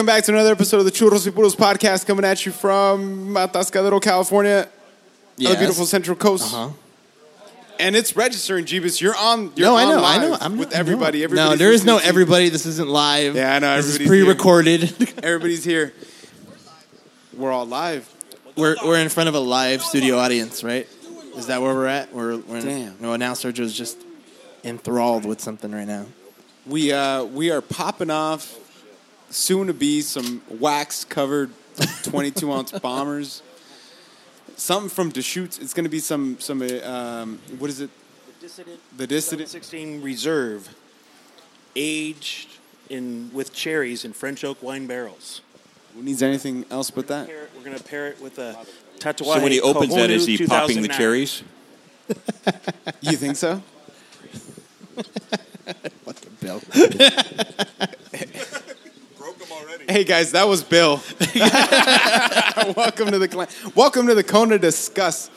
Welcome back to another episode of the Churros y Puros podcast coming at you from Atascadero, California, on the beautiful Central Coast. Uh-huh. And it's registering, Jeebus. You're on. You're No, I on know, I know. I'm with not- everybody. No, Everybody's there is no everybody. This isn't live. Yeah, I know, This is pre-recorded. Everybody's here. We're all live. we're we're in front of a live studio audience, right? Is that where we're at? We're, we're in, Damn. No, now Sergio's just enthralled with something right now. We uh we are popping off soon to be some wax covered 22 ounce bombers. Something from Deschutes. It's going to be some some uh, um what is it? The Dissident The Dissident. 16 Reserve, aged in with cherries in French oak wine barrels. Who needs anything else but that? It- We're going to pair it with a Tatuaje So when he opens that, is he popping the cherries? You think so? what the Bill. Hey guys, that was Bill. Welcome to the clan. Welcome to the Cone of Disgust.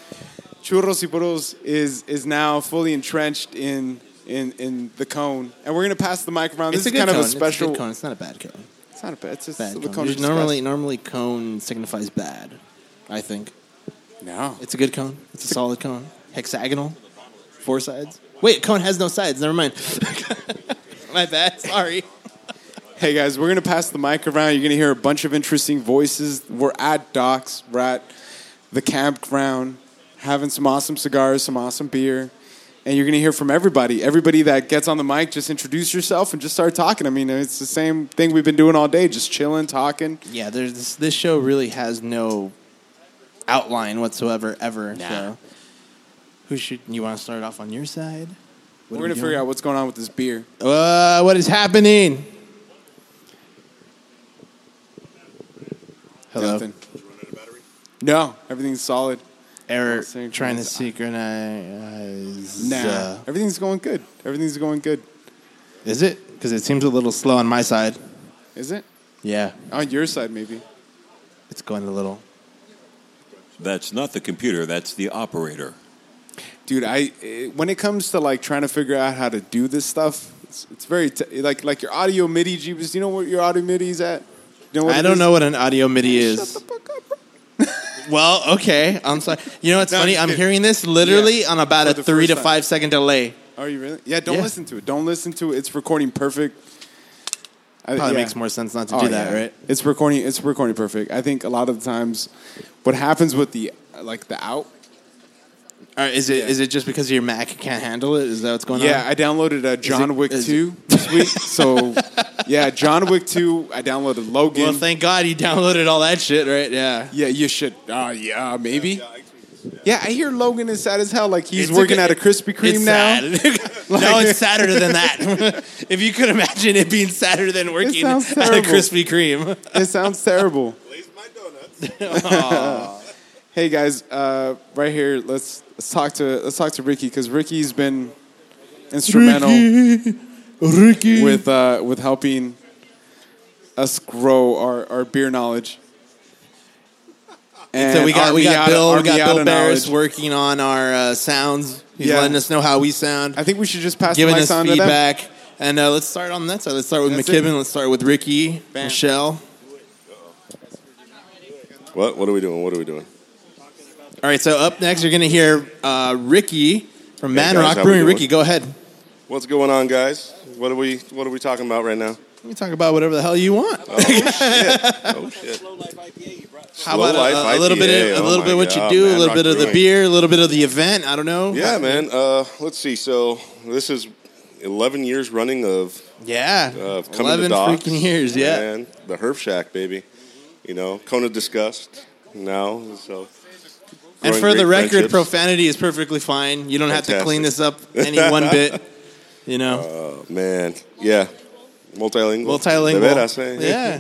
Churros y Puros is is now fully entrenched in in in the cone, and we're gonna pass the mic around. It's this a is kind cone. of a It's special. good cone. It's not a bad cone. It's not a bad. It's just Bad the cone. Kona There's normally normally cone signifies bad. I think no. it's a good cone. It's a solid cone. Hexagonal, four sides. Wait, cone has no sides. Never mind. My bad. Sorry. Hey guys, we're gonna pass the mic around. You're gonna hear a bunch of interesting voices. We're at Docks. We're at the campground, having some awesome cigars, some awesome beer, and you're gonna hear from everybody. Everybody that gets on the mic, just introduce yourself and just start talking. I mean, it's the same thing we've been doing all day, just chilling, talking. Yeah, there's this, this show really has no outline whatsoever ever. So, who should you want to start off on your side? What we're gonna figure out what's going on with this beer. Uh, what is happening? Hello, Nothing. No, everything's solid. error. Synchronize. Trying to synchronize. Nah, uh, everything's going good. Everything's going good. is it? Because it seems a little slow on my side. Is it Yeah, on your side? Maybe. it's going a little. That's not the computer, that's the operator. dude i eh, when it comes to like trying to figure out how to do this stuff it's, it's very t- like like your audio midi jeebus Do you know what your audio midi is at you know what I don't is? know what an audio MIDI Shut is. the fuck up. Well, okay. I'm sorry. You know what's No, funny? I'm hearing this literally Yeah. on about For a three to time. five second delay. are you really yeah don't Yeah. listen to it don't listen to it it's recording perfect I- Probably yeah. makes more sense not to Oh, do that, right? it's recording it's recording perfect i think a lot of the times what happens with the like the out Or is it is Yeah. it just because your Mac can't handle it? Is that what's going yeah on? Yeah, I downloaded uh, john it- wick is 2 this week so yeah john wick 2 i downloaded logan well, thank God you downloaded all that shit, right? Yeah. Yeah, you should. Uh, yeah, maybe. Yeah, I hear Logan is sad as hell. Like he's It's working a- at a Krispy Kreme It's now. sad. no, it's sadder than that. if you could imagine it being sadder than working at a. Krispy Kreme. It sounds terrible. hey guys, uh, right here, let's let's talk to let's talk to Ricky because Ricky's been instrumental Ricky. With uh, with helping us grow our, our beer knowledge. And so we got our we got Miata- Bill our we got Bill Miata Barris knowledge. working on our uh, sounds. He's Yeah. letting us know how we sound, I think we should just pass giving the us mics on to them. feedback. And uh, let's start on that side. Let's start with That's McKibben. it. Let's start with Ricky, Bam. Michelle. What? What are we doing? What are we doing? All right, so up next you're going to hear uh, Ricky from Man guys, Rock how we Brewing. doing? Ricky, go ahead. What's going on, guys? What are we What are we talking about right now? You can talk about whatever the hell you want. Oh shit! Oh shit! How Slow about Life a, a little bit, of, a oh little my bit what you God, do, a little bit of the Brewing. beer, a little bit of the event. I don't know. Yeah, man. Uh, let's see. So this is 11 years running of Yeah, uh, coming eleven to docks. freaking years. Yeah, man. the Herf Shack, baby. You know, Kona discussed now. So and for the record, friendships. profanity is perfectly fine. You don't have to clean this up any one bit. You know, Oh man, yeah, multilingual. multilingual. De veras, eh? Yeah.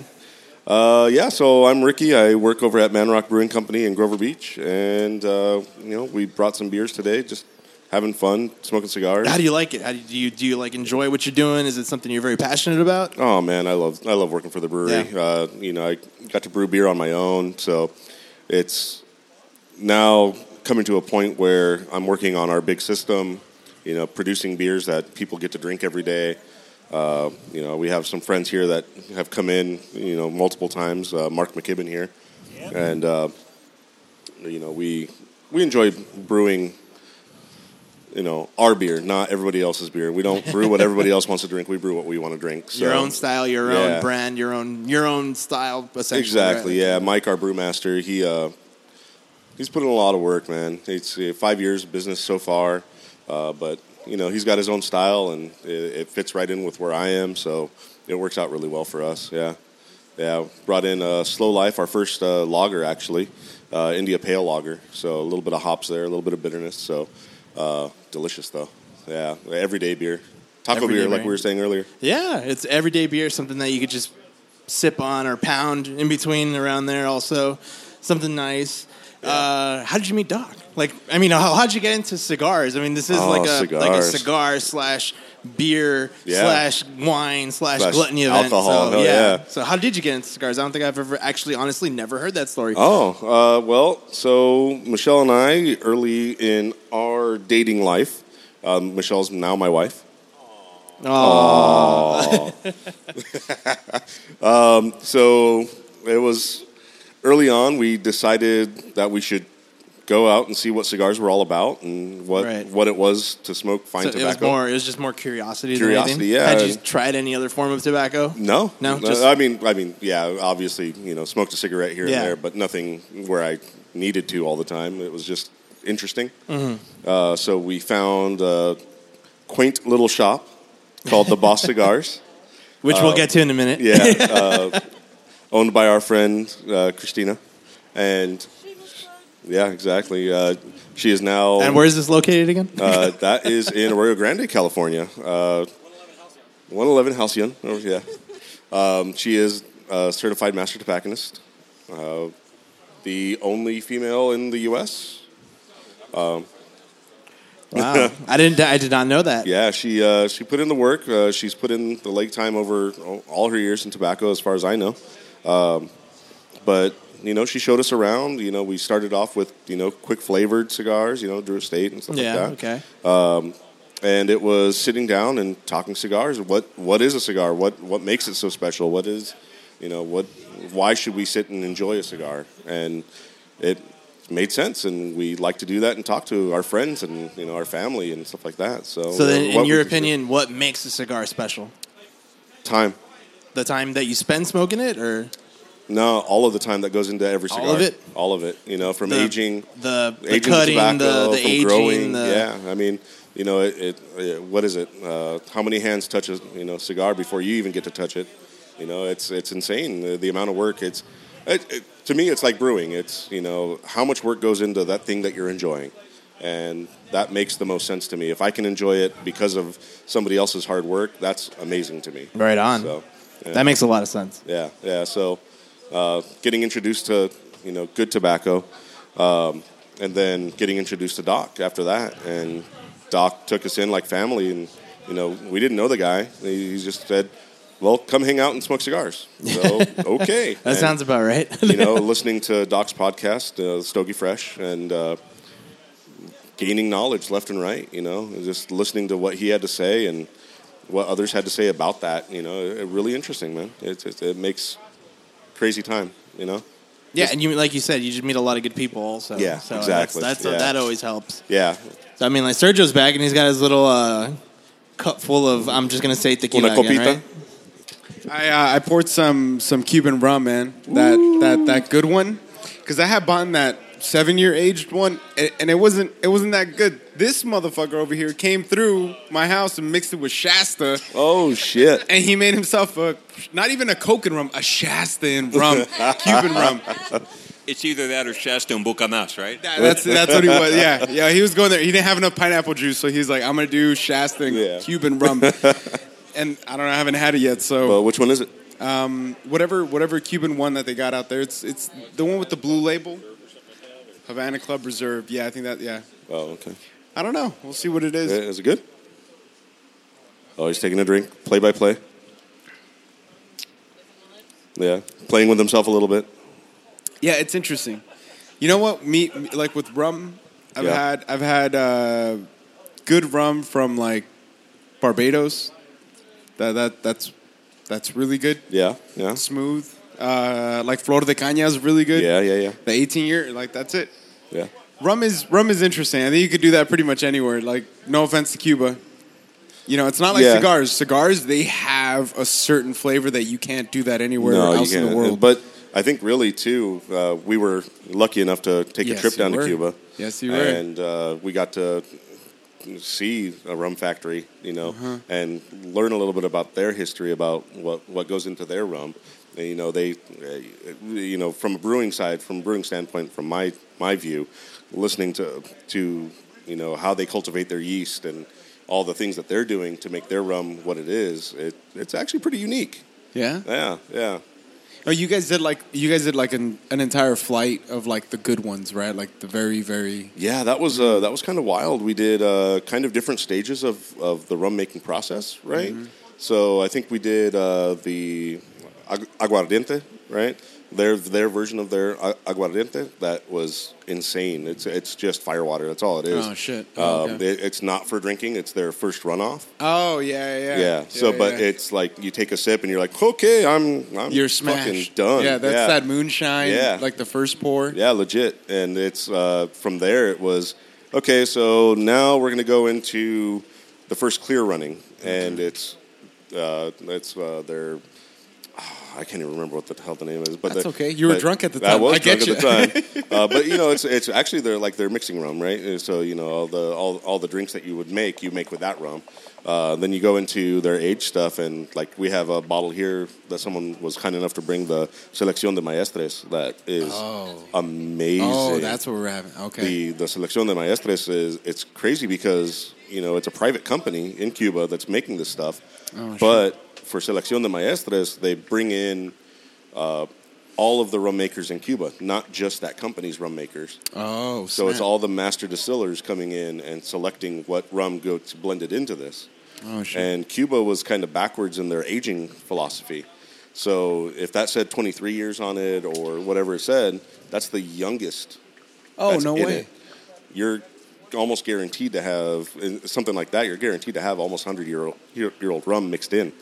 Uh, yeah, so I'm Ricky. I work over at Man Rock Brewing Company in Grover Beach, and uh, you know we brought some beers today. Just having fun, smoking cigars. How do you like it? How do you, do you do you like enjoy what you're doing? Is it something you're very passionate about? Oh man, I love I love working for the brewery. Yeah. Uh, you know, I got to brew beer on my own, so it's now coming to a point where I'm working on our big system. You know, producing beers that people get to drink every day. Uh, you know, we have some friends here that have come in. You know, multiple times. Uh, Mark McKibben here, and uh, you know we we enjoy brewing. You know, our beer, not everybody else's beer. We don't brew what everybody else wants to drink. We brew what we want to drink. So. your own style, your yeah. own brand, your own your own style. Essentially, Exactly. right? Yeah, Mike, our brewmaster, he uh, he's put in a lot of work, man. It's uh, five years of business so far, uh, but you know he's got his own style, and it, it fits right in with where I am. So it works out really well for us. Yeah, yeah. Brought in uh, Slow Life, our first uh, lager, actually, uh, India Pale Lager. So a little bit of hops there, a little bit of bitterness. So uh, delicious though. Yeah, everyday beer, taco Everyday beer, like we were saying earlier. Yeah, it's everyday beer, something that you could just sip on or pound in between around there. Also, something nice. Uh, how did you meet Doc? Like, I mean, how how'd you get into cigars? I mean, this is Oh, like a like a cigar slash beer Yeah. slash wine slash, Slash gluttony event. alcohol, So, hell yeah. So how did you get into cigars? I don't think I've ever actually, honestly, never heard that story. Oh, uh, well, so Michelle and I, early in our dating life, um, Michelle's now my wife. Aww. um, so it was early on, we decided that we should go out and see what cigars were all about and what, Right. what it was to smoke fine So it was tobacco. more. It was just more curiosity. Curiosity, than anything? yeah. Had you tried any other form of tobacco? No, No, just- I mean, I mean, yeah. Obviously, you know, smoked a cigarette here Yeah. and there, but nothing where I needed to all the time. It was just interesting. Mm-hmm. Uh, so we found a quaint little shop called the Boss Cigars. Which we'll get to in a minute. Uh, Yeah, uh, owned by our friend uh, Christina, and yeah, exactly. Uh, she is now. And where is this located again? Uh, that is in Arroyo Grande, California. Uh, 111 Halcyon. Oh, yeah. Um, she is a certified master tobacconist. Uh, the only female in the U.S. Wow, I didn't. I did not know that. Yeah, she uh, she put in the work. Uh, she's put in the leg time over all her years in tobacco, as far as I know. Um, but you know, she showed us around. You know, we started off with you know quick flavored cigars. You know, Drew Estate and stuff Yeah. like that. Okay. Um, and it was sitting down and talking cigars. What what is a cigar? What what makes it so special? What is you know what? Why should we sit and enjoy a cigar? And it made sense, and we like to do that and talk to our friends and you know our family and stuff like that. So So then, in your opinion, what makes a cigar special? time. The time that you spend smoking it, or No, all of the time that goes into every cigar. All of it? All of it. You know, from the aging, the, the aging cutting, the tobacco, the, the aging, growing. the yeah, I mean, you know, it, it, it. What is it? Uh, how many hands touch a you know cigar before you even get to touch it? You know, it's it's insane the, the amount of work. It's it, it, to me, it's like brewing. It's you know how much work goes into that thing that you're enjoying, and that makes the most sense to me. If I can enjoy it because of somebody else's hard work, that's amazing to me. Right on. So, yeah. That makes a lot of sense. Yeah, yeah. So, uh, getting introduced to you know good tobacco, um, and then getting introduced to Doc after that, and Doc took us in like family, and you know we didn't know the guy. He, he just said, "Well, come hang out and smoke cigars." So okay, That And, sounds about right. you know listening to Doc's podcast, uh, Stogie Fresh, and. Uh, Gaining knowledge left and right, you know, just listening to what he had to say and what others had to say about that, you know, it, really interesting, man. It, it, it makes crazy time, you know. yeah, and you like you said, you just meet a lot of good people. Also, Yeah, so exactly. That's, that's Yeah. that always helps. Yeah, So I mean, like Sergio's back, and he's got his little uh, cup full of. I'm just gonna say tequila Una again, copita? right? I uh, I poured some some Cuban rum, man. That that that good one, because I had bought that seven year aged one, and, and it wasn't it wasn't that good. This motherfucker over here came through my house and mixed it with Shasta, Oh shit! and he made himself a not even a Coke and rum, a Shasta and rum, Cuban rum. It's either that or Shasta and Bucanas, right? That- That's that's what he was. Yeah, yeah. He was going there. He didn't have enough pineapple juice, so he's like, I'm gonna do Shasta and Yeah. Cuban rum. and I don't know, I haven't had it yet. So Well, which one is it? Um, whatever whatever Cuban one that they got out there. It's it's the one with the blue label. Havana Club Reserve. Yeah, I think that. Yeah. Oh, okay. I don't know. We'll see what it is. Uh, Is it good? Oh, he's taking a drink. Play by play. Yeah, playing with himself a little bit. Yeah, it's interesting. You know what? Me, like with rum, I've Yeah. had I've had uh, good rum from like Barbados. That that that's that's really good. Yeah, yeah, Smooth. Uh, like Flor de Caña is really good. yeah, yeah, yeah, The 18 year, like that's it. Yeah. Rum is rum is interesting. I think you could do that pretty much anywhere. Like, no offense to Cuba. You know, it's not like Yeah. cigars. Cigars, they have a certain flavor that you can't do that anywhere No, else in the world. But I think really too, uh, we were lucky enough to take Yes, a trip down were. to Cuba. Yes, you were. And uh, we got to see a rum factory, you know, Uh-huh. and learn a little bit about their history, about what what goes into their rum. You know, they, uh, you know, from a brewing side, from a brewing standpoint, from my my view, listening to to you know how they cultivate their yeast and all the things that they're doing to make their rum what it is, it, it's actually pretty unique. yeah. Yeah, yeah. Oh, you guys did like you guys did like an, an entire flight of like the good ones, right? Like the very very Yeah, that was uh, that was kind of wild. We did uh, kind of different stages of, of the rum making process, right? So I think we did uh, the aguardiente, right? Their their version of their aguardiente that was insane. It's it's just firewater. That's all it is. Oh, shit. Oh, Um, okay. it- it's not for drinking. It's their first runoff. Oh yeah, yeah. Yeah. So, but yeah. it's like you take a sip and you're like, okay, I'm I'm you're fucking smashed. done. Yeah, that's that moonshine. Yeah. like the first pour. Yeah, legit. And it's uh, from there. It was okay. So now we're going to go into the first clear running, and it's uh, it's uh, their. I can't even remember what the hell the name is, but That's the- okay. You were drunk at the I time. was I get drunk at the time, uh, but you know, it's it's actually they're like they're mixing rum, right? So you know, all the all, all the drinks that you would make, you make with that rum. Uh, then you go into their aged stuff, and like we have a bottle here that someone was kind enough to bring the Selección de Maestros that is Oh. amazing. Oh, that's what we're having. Okay. the the Selección de Maestros is it's crazy because you know it's a private company in Cuba that's making this stuff, Oh, but for Selección de Maestros they bring in uh, all of the rum makers in Cuba, not just that company's rum makers. oh, So it's all the master distillers coming in and selecting what rum gets blended into this. Oh shit. And Cuba was kind of backwards in their aging philosophy. So if that said 23 years on it or whatever it said, that's the youngest oh no way. it. You're almost guaranteed to have something like that. You're guaranteed to have almost 100 year old year, year old rum mixed in.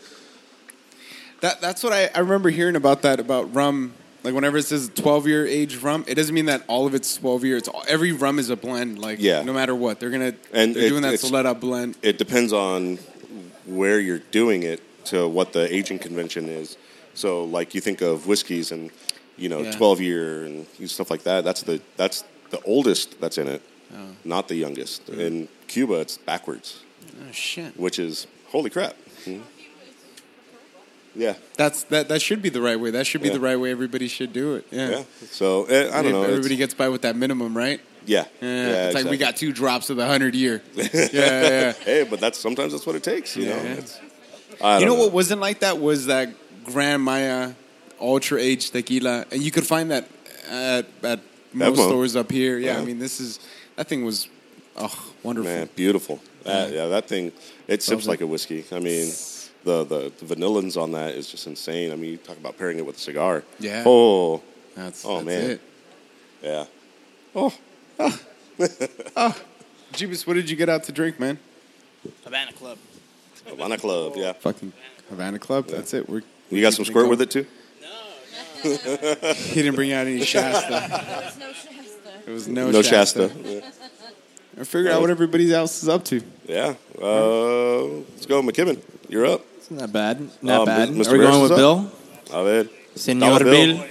That that's what I, I remember hearing about that about rum. Like whenever it says twelve year age rum, it doesn't mean that all of it's twelve years. It's all, every rum is a blend. Like Yeah. no matter what, they're gonna And they're it- doing that it's- solera blend. It depends on where you're doing it to what the aging convention is. So like you think of whiskeys and you know Yeah. 12 year and stuff like that. That's the that's the oldest that's in it, oh. not the youngest. Mm. In Cuba, it's backwards, Oh shit. which is holy crap. Hmm? Yeah. That's that that should be the right way. That should be Yeah. the right way. Everybody should do it. Yeah. Yeah. So eh, I don't know. Everybody gets by with that minimum, right? yeah. Yeah. it's like we got two drops of the hundred year. yeah, yeah, yeah. Hey, but that's sometimes that's what it takes. You know. You don't know what wasn't like that was that Grand Maya ultra Age tequila, and you could find that at, at most stores up here. Yeah, I mean this is that thing was oh wonderful. Man, beautiful. Yeah, that thing, it sips like a whiskey. I mean, the, the, the vanillins on that is just insane. I mean, you talk about pairing it with a cigar. Yeah. Oh, That's, Oh, that's man. it. yeah. Oh. Oh. oh. Jeebus, what did you get out to drink, man? Havana Club. Havana Club, yeah. Fucking Havana Club. That's it. We're, You got some squirt with it too? No. He didn't bring out any Shasta. There's no Shasta. It was no, No Shasta. Shasta. I figured out what everybody else is up to. Yeah. Uh, let's go, McKibben. You're up. Not bad. Not Uh, bad. Mr. Are we going with up. Bill? A ver. Senor Bill. Bill.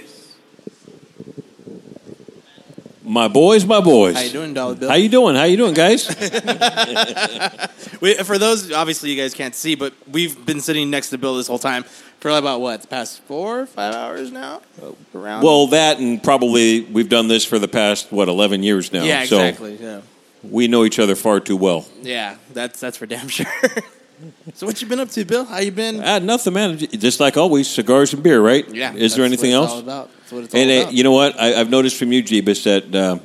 My boys, my boys. How you doing, Dollar Bill? How you doing? How you doing, guys? We, for those, obviously, you guys can't see, but we've been sitting next to Bill this whole time for about what the past four, five hours now. Around. well, that and probably we've done this for the past what eleven years now. yeah, So exactly. Yeah, we know each other far too well. yeah, that's that's for damn sure. So, what you been up to, Bill? How you been? Ah, nothing, man. Just like always, cigars and beer, right? yeah. Is there that's anything else? all about. That's what it's all And uh, you know what? I, I've noticed from you, Jeebus, that uh,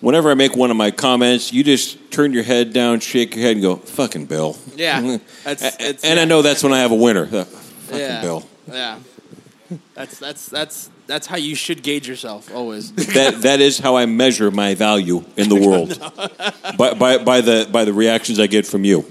whenever I make one of my comments, you just turn your head down, shake your head, and go, "Fucking Bill." Yeah. That's- it's- and I know that's when I have a winner. Uh, Fucking yeah. Bill. Yeah. That's that's that's that's how you should gauge yourself always. That that is how I measure my value in the world. by, by by the by the reactions I get from you.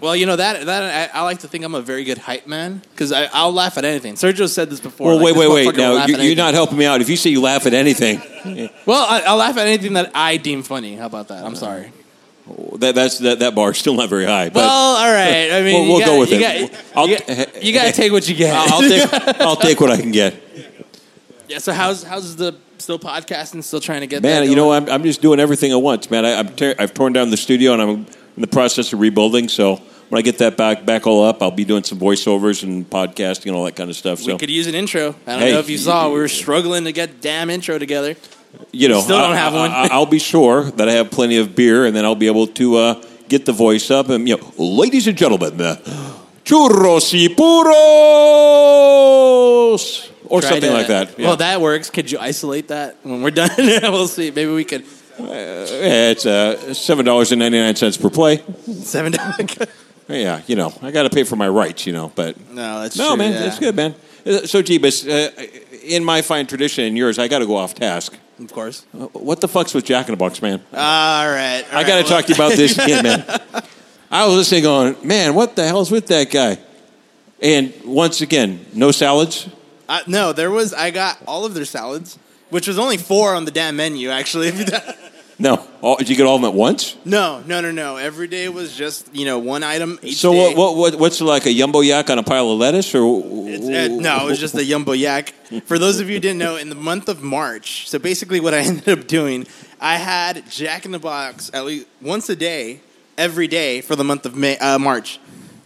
Well, you know that that I, I like to think I'm a very good hype man because I'll laugh at anything. Sergio said this before. Well, like, wait, wait, wait. will Now you, you're not helping me out. If you say you laugh at anything, Well, I, I'll laugh at anything that I deem funny. How about that? I'm sorry. that that's that, that bar's still not very high. But Well, all right. I mean, We'll- we'll gotta- go with you it. I'll- you, gotta, you gotta take what you get. I'll take I'll take what I can get. yeah. So how's how's the still podcasting? Still trying to get Man, you know? I'm, I'm just doing everything at once, man. I, I'm tear I've torn down the studio and I'm in the process of rebuilding. So when I get that back back all up, I'll be doing some voiceovers and podcasting and all that kind of stuff. we So could use an intro. I don't Hey. know if you saw. We were struggling to get damn intro together. you know, Still don't I, have one. I, will be sure that I have plenty of beer, and then I'll be able to uh, get the voice up. And you know, ladies and gentlemen, uh, churros y puros, or Try something to- like that. Yeah. Well, that works. Could you isolate that when we're done? we'll see. Maybe we could it's uh, seven dollars and ninety nine cents per play. Seven dollars. Yeah, you know, I got to pay for my rights, you know, but no, that's no, true, man, yeah. it's good, man. Uh, So, Jeebus, uh, in my fine tradition and yours, I got to go off task. Of course. Uh, What the fuck's with Jack in the Box, man? All right. I got to talk to you about this again, man. I was listening, going, man, what the hell's with that guy? And once again, no salads. Uh, no, there was. I got all of their salads, which was only four on the damn menu. Actually, No, all, did you get all of them at once? no, no, no, no. Every day was just you know one item each so day. what, what, what? What's like a yumbo yak on a pile of lettuce, or It's, uh, no, it was just a Yumbo Yak. For those of you who didn't know, in the month of March, so basically what I ended up doing, I had Jack in the Box at least once a day, every day for the month of May, uh, March.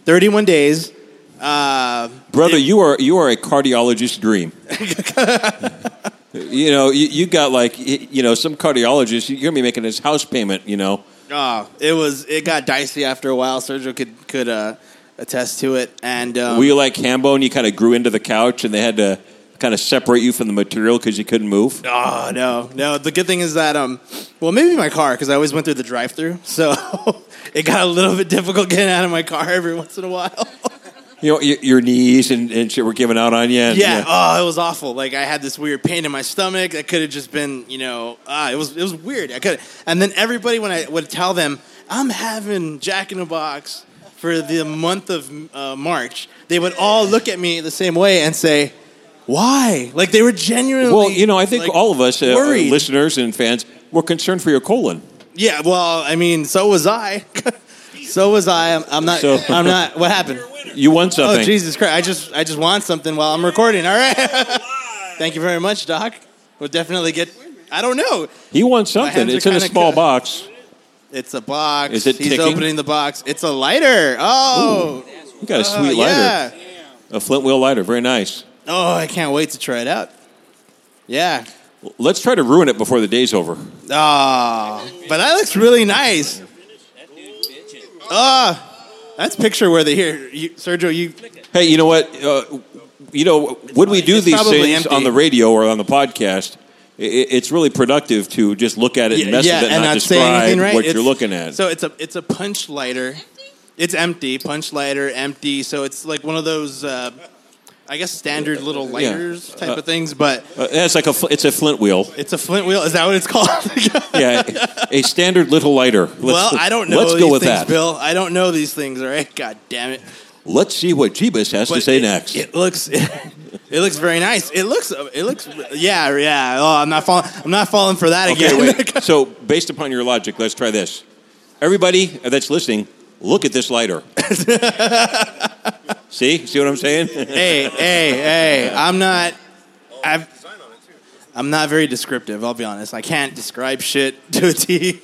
31 days. Uh, brother. You are you are a cardiologist dream. you know, you, you got like you know some cardiologist. You're gonna be making his house payment. You know, oh, it was it got dicey after a while. Sergio could could uh, attest to it. And um, were you like Hambo and you kind of grew into the couch and they had to kind of separate you from the material because you couldn't move? Oh no, no. The good thing is that um, well, maybe my car because I always went through the drive-through, so it got a little bit difficult getting out of my car every once in a while. You know, your, your knees and, and shit were giving out on you. and- Yeah. Oh, it was awful. Like I had this weird pain in my stomach. That could have just been, you know, ah, it was it was weird. I could. And then everybody, when I would tell them I'm having Jack in the Box for the month of uh, March, they would all look at me the same way and say, "Why?" Like they were genuinely. Well, you know, I think like, all of us, uh, worried. listeners and fans, were concerned for your colon. Yeah. Well, I mean, so was I. so was I. I'm, I'm not. So- I'm not. What happened? You won something. Oh Jesus Christ! I just I just want something while I'm recording. All right. Thank you very much, Doc. We'll definitely get. I don't know. He won something. hands are It's in a kinda small cut. box. It's a box. Is it He's ticking? opening the box. It's a lighter. Oh, You got a uh, sweet lighter, yeah. a flint wheel lighter. Very nice. Oh, I can't wait to try it out. Yeah. Let's try to ruin it before the day's over. Oh, but that looks really nice. Ah, that's picture worthy. Here, you, Sergio, you. Hey, you know what? Uh, you know, when we do It's these probably things empty. on the radio or on the podcast, i- i it's really productive to just look at it and mess with it and, not, not say describe anything, right? what you're It's- looking at. So it's a it's a punch lighter. It's empty. Punch lighter, empty. So it's like one of those, uh, I guess, standard little lighters type of things. But Uh, it's like a fl- it's a flint wheel. it's a flint wheel. Is that what it's called? Yeah, a standard little lighter. Let's, well, I don't know. Let's these go with things, that. Bill. I don't know these things. All right. God damn it. Let's see what Jeebus has to But say it, next. It looks. It, looks very nice. It looks. It looks. Yeah, yeah. Oh, I'm not falling. I'm not falling for that Okay, again. wait. so, based upon your logic, let's try this. Everybody that's listening, look at this lighter. see? See what I'm saying? hey, hey, hey! I'm not. I've. I'm not very descriptive. I'll be honest. I can't describe shit to a T.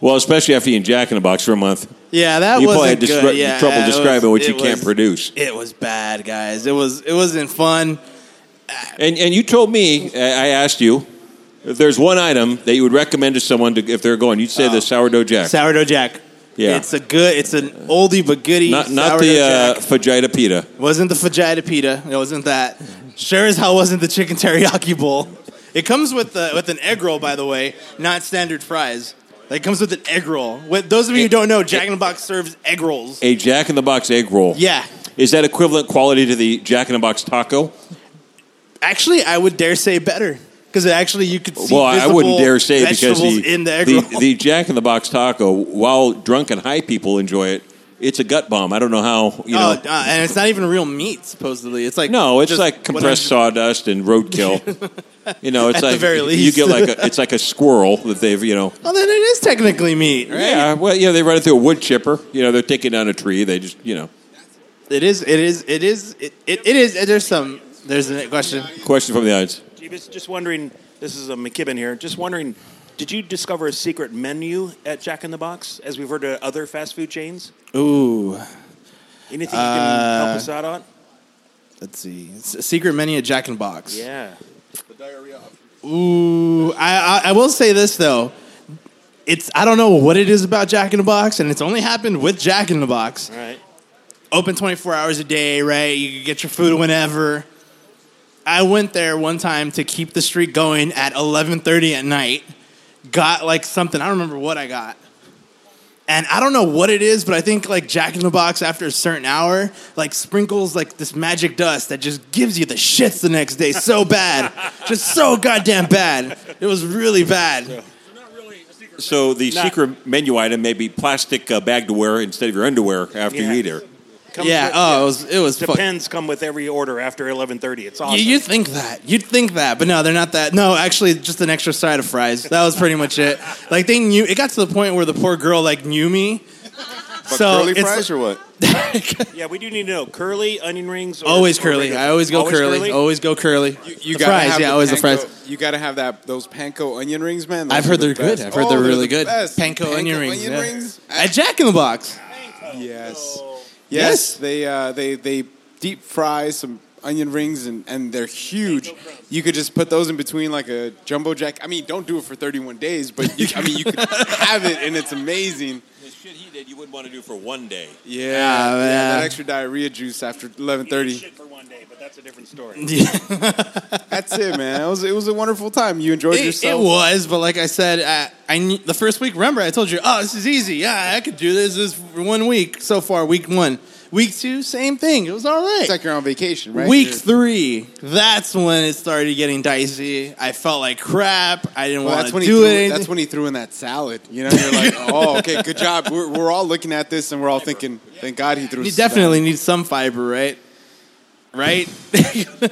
well, especially after eating Jack in the Box for a month. Yeah, that you wasn't probably had yeah, trouble it was- describing what you it can't produce. It was bad, guys. It was. It wasn't fun. And, and you told me, I I asked you, if there's one item that you would recommend to someone to, if they're going, you'd say the oh. sourdough jack. Sourdough Jack. Yeah. It's a good. It's an oldie but goodie. not not the uh, fajita pita. Wasn't the fajita pita. It wasn't that. Sure as hell wasn't the chicken teriyaki bowl. It comes with the, with an egg roll, by the way, not standard fries. It comes with an egg roll. What, those of you who don't know, Jack in the Box serves egg rolls. A Jack in the Box egg roll. Yeah. Is that equivalent quality to the Jack in the Box taco? Actually, I would dare say better because actually you could see. well, I wouldn't dare say because the, in the egg the, the Jack in the Box taco, while drunk and high people enjoy it, it's a gut bomb. I don't know how you know. oh, uh, and it's not even real meat. Supposedly, it's like no, it's just like compressed sawdust and roadkill. you know, it's At the like very you get like a, it's like a squirrel that they've you know. Well, then it is technically meat, right? Yeah, well, yeah, they run it through a wood chipper. You know, they're taking down a tree. They just you know. It is. It is. It is. It, it, it is. There's some. There's a question. Question from the audience. Jeebus, just wondering, this is a McKibben here, just wondering, did you discover a secret menu at Jack in the Box, as we've heard of other fast food chains? Ooh, Anything you can Uh, help us out on? let's see. It's a secret menu at Jack in the Box. Yeah. The diarrhea ooh, I, I I will say this though. It's I don't know what it is about Jack in the Box, and it's only happened with Jack in the Box. Right. Open 24 hours a day, right? You can get your food whenever. I went there one time to keep the streak going at 11:30 at night. Got like something, I don't remember what I got. And I don't know what it is, but I think like Jack in the Box after a certain hour, like sprinkles like this magic dust that just gives you the shits the next day so bad. just so goddamn bad. It was really bad. So the Not- secret menu item may be plastic uh, bag to wear instead of your underwear after Yeah. you eat it. Comes Yeah, with- oh, it was it was The fuck- pens come with every order after 11:30. It's awesome. You, you think that. You'd think that, but no, they're not that. No, actually, just an extra side of fries. That was pretty much it. Like they knew. It got to the point where the poor girl like knew me. But so curly it's fries or what? yeah, we do need to know curly onion rings. Or, always curly. regular- I always go curly. Always go curly. You, you gotta fries, have yeah, the always the fries. You gotta have that those panko onion rings, man. Those I've heard the they're good. I've heard Oh, they're really the good. best. Panko, onion rings. onion yeah. rings. At Jack in the Box. Yes. Yes. Yes, they uh, they they deep fry some onion rings and, and they're huge. You could just put those in between like a jumbo jack. I mean, don't do it for 31 days, but you, I mean, you could have it and it's amazing. The shit he did, you wouldn't want to do for one day. Yeah, Yeah, yeah, yeah. that extra diarrhea juice after Eat 11:30. That's a different story. That's it, man. It was it was a wonderful time. You enjoyed It, it was, but like I said, I, I the first week. Remember, I told you, oh, this is easy. Yeah, I could do this. This for one week so far. Week one, week two, same thing. It was all right. It's like you're on vacation, right? Week You're- three, that's when it started getting dicey. I felt like crap. I didn't Well, want that's to when he do threw, it. That's when he threw in that salad. You know, you're like, oh, okay, good job. We're, we're all looking at this and we're all thinking, thank God he threw. you salad. definitely need some fiber, right? Right. well,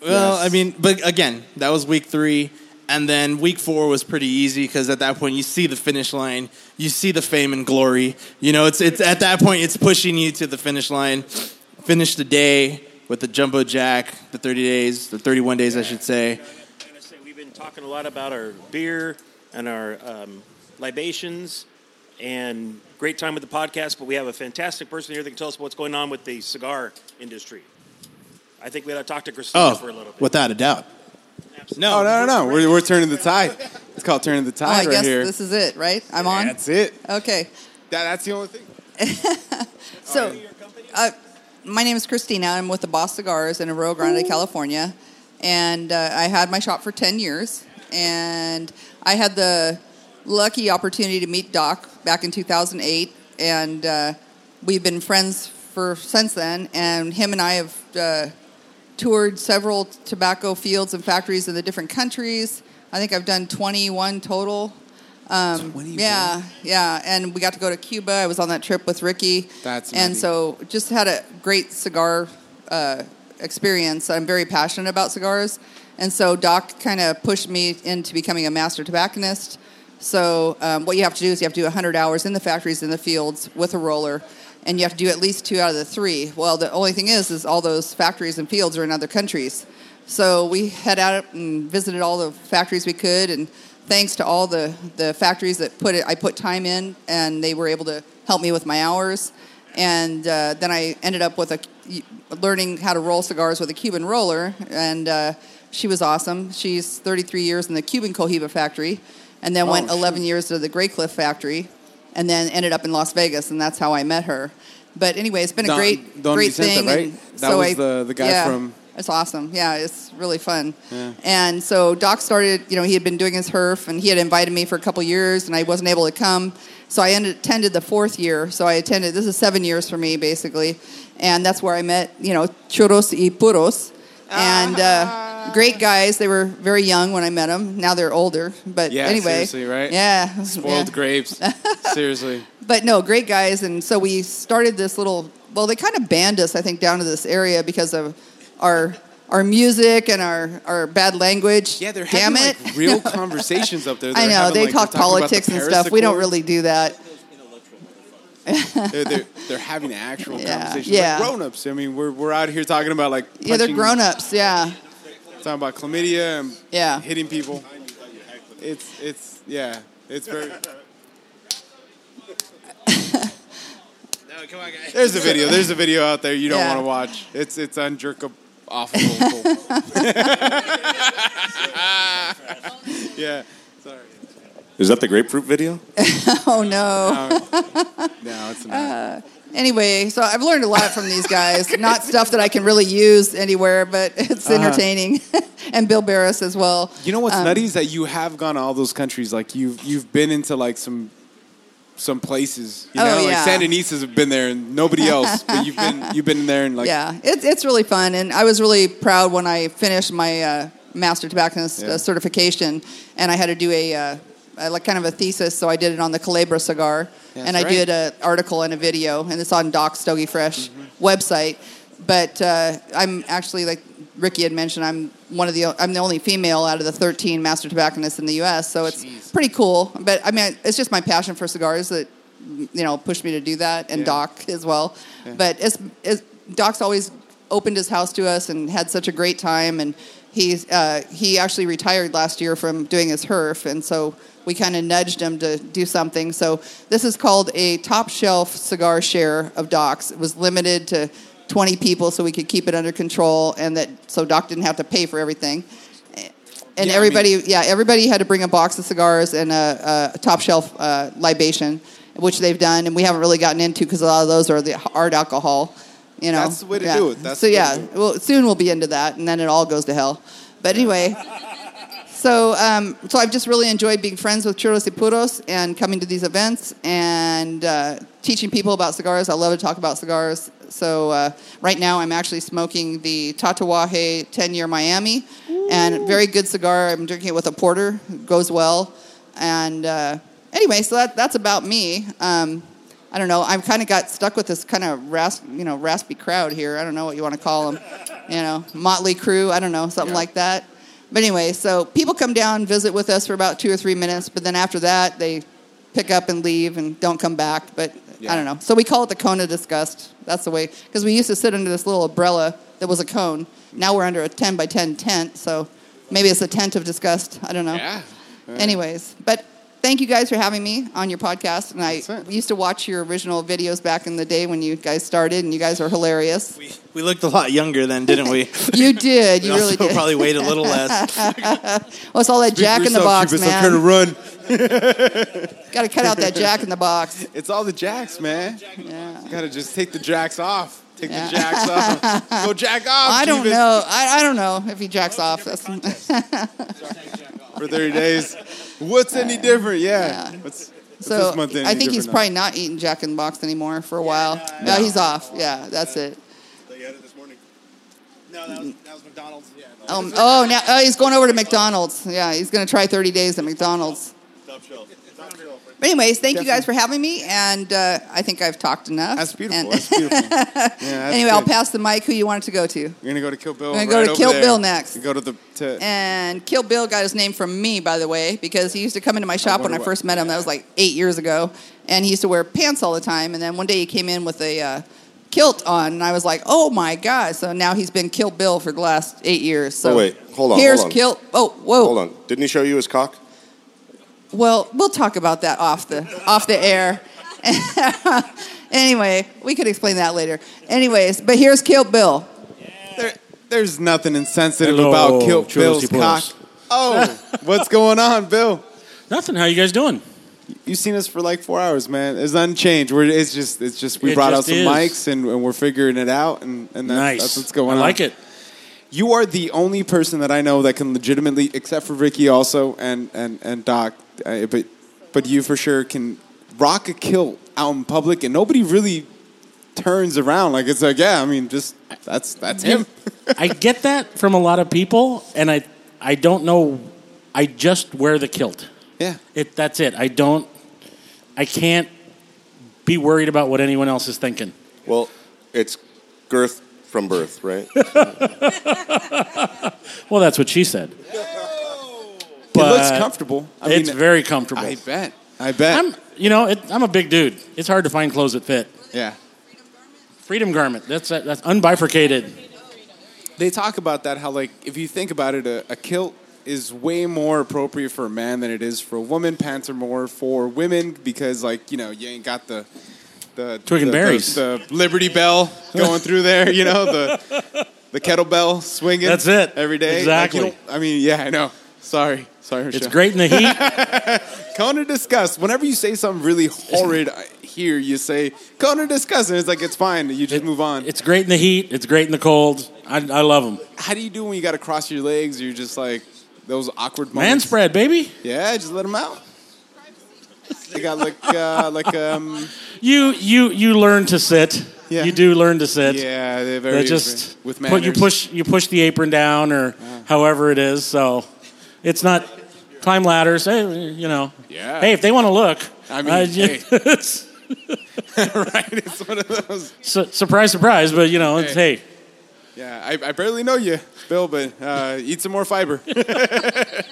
Yes. I mean, but again, that was week three. And then week four was pretty easy because at that point you see the finish line, you see the fame and glory. You know, it's it's at that point it's pushing you to the finish line. Finish the day with the jumbo jack, the thirty days, the thirty-one days, I should say. I'm gonna say we've been talking a lot about our beer and our um, libations and great time with the podcast, but we have a fantastic person here that can tell us what's going on with the cigar industry. I think we ought to talk to Christina Oh, for a little bit. without a doubt. No, no, no, no. We're, we're turning the tide. It's called turning the Oh, tide I right guess here. this is it, right? I'm on. That's it. Okay. That, that's the only thing. So, uh, my name is Christina. I'm with the Boss Cigars in Arroyo Grande, California, and uh, I had my shop for ten years. And I had the lucky opportunity to meet Doc back in 2008, and uh, we've been friends for since then. And him and I have uh, toured several tobacco fields and factories in the different countries. I think I've done 21 total. Um, 21? Yeah, yeah, and we got to go to Cuba. I was on that trip with Ricky. That's and amazing. so just had a great cigar uh, experience. I'm very passionate about cigars, and so Doc kind of pushed me into becoming a master tobacconist. So um, what you have to do is you have to do 100 hours in the factories in the fields with a roller, and you have to do at least two out of the three. Well, the only thing is, is all those factories and fields are in other countries. So we head out and visited all the factories we could, and thanks to all the, the factories that put it, I put time in, and they were able to help me with my hours. And uh, then I ended up with a learning how to roll cigars with a Cuban roller, and uh, she was awesome. She's 33 years in the Cuban Cohiba factory, and then went 11 years to the Graycliff factory, and then ended up in Las Vegas, and that's how I met her. But anyway, it's been a great, Don great Vicente, thing. right? That so was I- the, the guy yeah. from It's awesome. Yeah, it's really fun. Yeah. And so Doc started, you know, he had been doing his HERF and he had invited me for a couple years and I wasn't able to come. So I ended, attended the fourth year. So I attended, this is seven years for me basically. And that's where I met, you know, Churros y Puros. And uh, great guys. They were very young when I met them. Now they're older. But Yeah, anyway. seriously, right? Yeah. Spoiled yeah. grapes. Seriously. But no, great guys. And so we started this little, well, they kind of banned us, I think, down to this area because of our our music and our, our bad language. Yeah, they're Damn having it. like real conversations up there. I They're know. having, they like, talk they're talking about the politics and stuff. We don't really do that. They're, they're, they're having actual Yeah, conversations. yeah. Like grown ups. I mean, we're, we're out here talking about like Yeah, they're grown ups. Yeah. Talking about chlamydia and Yeah. hitting people. It's it's yeah. It's very. No, come on, guys. There's a video. There's a video out there you don't Yeah. want to watch. It's it's unjerkable. Awful. yeah. Sorry. Is that the grapefruit video? Oh, no. No, it's not. Uh, Anyway, so I've learned a lot from these guys. Not stuff that I can really use anywhere, but it's Uh-huh. entertaining. and Bill Barris as well. You know what's Um, nutty is that you have gone to all those countries. Like you've you've been into like some some places. You Oh, know, yeah. like Sandinistas have been there and nobody else. but you've been you've been there and like yeah, it's it's really fun, and I was really proud when I finished my uh, master tobacconist Yeah. uh, certification, and I had to do a, uh, a like kind of a thesis, so I did it on the Culebra cigar, Yeah, and I right. did an article and a video, and it's on Doc Stogie Fresh Mm-hmm. website. But uh, I'm actually like Ricky had mentioned, I'm one of the I'm the only female out of the 13 master tobacconists in the U.S. So it's pretty cool. But I mean, it's just my passion for cigars that you know pushed me to do that, and Yeah. Doc as well. But it's, it's Doc's always opened his house to us and had such a great time, and he's uh, he actually retired last year from doing his HERF, and so we kind of nudged him to do something. So this is called a top shelf cigar share of Doc's. It was limited to 20 people, so we could keep it under control, and that so Doc didn't have to pay for everything. And Yeah, I everybody, mean- yeah, everybody had to bring a box of cigars and a, a top shelf uh, libation, which they've done, and we haven't really gotten into because a lot of those are the hard alcohol. You know, That's the way to Yeah. do it. That's so the way to yeah, well, soon we'll be into that, and then it all goes to hell. But anyway, so um, so I've just really enjoyed being friends with Churros y Puros and coming to these events and uh, teaching people about cigars. I love to talk about cigars. So uh, right now I'm actually smoking the Tatuaje 10 Year Miami, and very good cigar. I'm drinking it with a porter. It goes well. And uh, anyway, so that, that's about me. Um, I don't know. I've kind of got stuck with this kind of rasp, you know, raspy crowd here. I don't know what you want to call them. You know, motley crew. I don't know, something like that. But anyway, so people come down, visit with us for about two or three minutes, but then after that, they pick up and leave and don't come back. But Yeah. I don't know. So we call it the cone of disgust. That's the way, because we used to sit under this little umbrella that was a cone. Now we're under a 10 by 10 tent, so maybe it's a tent of disgust. I don't know. Yeah. Anyways, but thank you guys for having me on your podcast. And I used to watch your original videos back in the day when you guys started, and you guys are hilarious. We, we looked a lot younger then, didn't we? You did. We You really did. probably weighed a little less. Well, it's all that Jack in the box, I'm trying to run. Got to cut out that Jack in the box. It's all the jacks, man. Yeah. Gotta just take the jacks off. Take Yeah. the jacks off. Go jack off. I don't Jeebus, know. I, I don't know if he jacks off. That's, For 30 days. What's any different? Yeah. Yeah. What's, what's so this I think he's different probably not eating Jack in the Box anymore for a while. No, he's off. Yeah, that's it. You had it this morning. No, that was, that was McDonald's. Yeah. Um, oh, now oh, he's going over to McDonald's. Yeah, he's going to try 30 days at McDonald's. Top shelf. Top shelf. But anyways, thank you guys for having me, and uh, I think I've talked enough. That's beautiful. And- That's beautiful. Yeah, that's anyway, I'll pass the mic. Who you wanted to go to? You're gonna go to Kill Bill. We're gonna go right to Kill there. Bill next. You go to the. To, And Kill Bill got his name from me, by the way, because he used to come into my shop when wonder I what- first met him. That was like eight years ago, and he used to wear pants all the time. And then one day he came in with a uh, kilt on, and I was like, "Oh my god!" So now he's been Kill Bill for the last eight years. So Oh, wait. Hold on, Here's hold on. Kill. Oh, whoa. Hold on. Didn't he show you his cock? Well, we'll talk about that off the off the air. anyway, we could explain that later. Anyways, but here's Kill Bill. there, there's nothing insensitive Hello, about Kill Bill's y cock. Oh, what's going on, Bill? Nothing. How you guys doing? You've seen us for like four hours, man. It's unchanged. We're, it's just, it's just we It brought just out some is. mics and, and we're figuring it out, and, and that's, nice. that's what's going on. I like it. You are the only person that I know that can legitimately, except for Ricky also and and and Doc, uh, but but you for sure can rock a kilt out in public, and nobody really turns around. Like it's like, yeah, I mean, just that's that's him. I get that from a lot of people, and I I don't know. I just wear the kilt. Yeah. It that's it. I don't. I can't be worried about what anyone else is thinking. Well, it's girth from birth, right? Well, that's what she said. it looks comfortable. I it's mean, very comfortable. I bet. I bet. I'm, you know, it, I'm a big dude. It's hard to find clothes that fit. yeah. Freedom garment. That's that's unbifurcated. They talk about that how like if you think about it, a, a kilt is way more appropriate for a man than it is for a woman. Pants are more for women because like you know you ain't got the the Twig and the, berries. the, the Liberty Bell going through there. You know the the kettlebell swinging. That's it. every day. Like, Exactly. don't- I mean, yeah, I know. Sorry, sorry. It's great in the heat. Cone of disgust. Whenever you say something really horrid here, you say cone of disgust, and it's like it's fine. You just move on. It's great in the heat. It's great in the cold. I, I love them. How do you do when you got to cross your legs? You're just like those awkward Man moments. spread, baby. Yeah, just let them out. They got like uh, like um You you you learn to sit. Yeah. You do learn to sit. yeah they're very They just with put, you push you push the apron down or however it is. So it's not climb ladders. Hey, you know. Yeah. Hey, if they want to look. I mean, uh, hey. right. It's one of those. su- surprise, surprise. But you know, it's hey. Yeah, I, I barely know you, Bill, but uh, eat some more fiber. I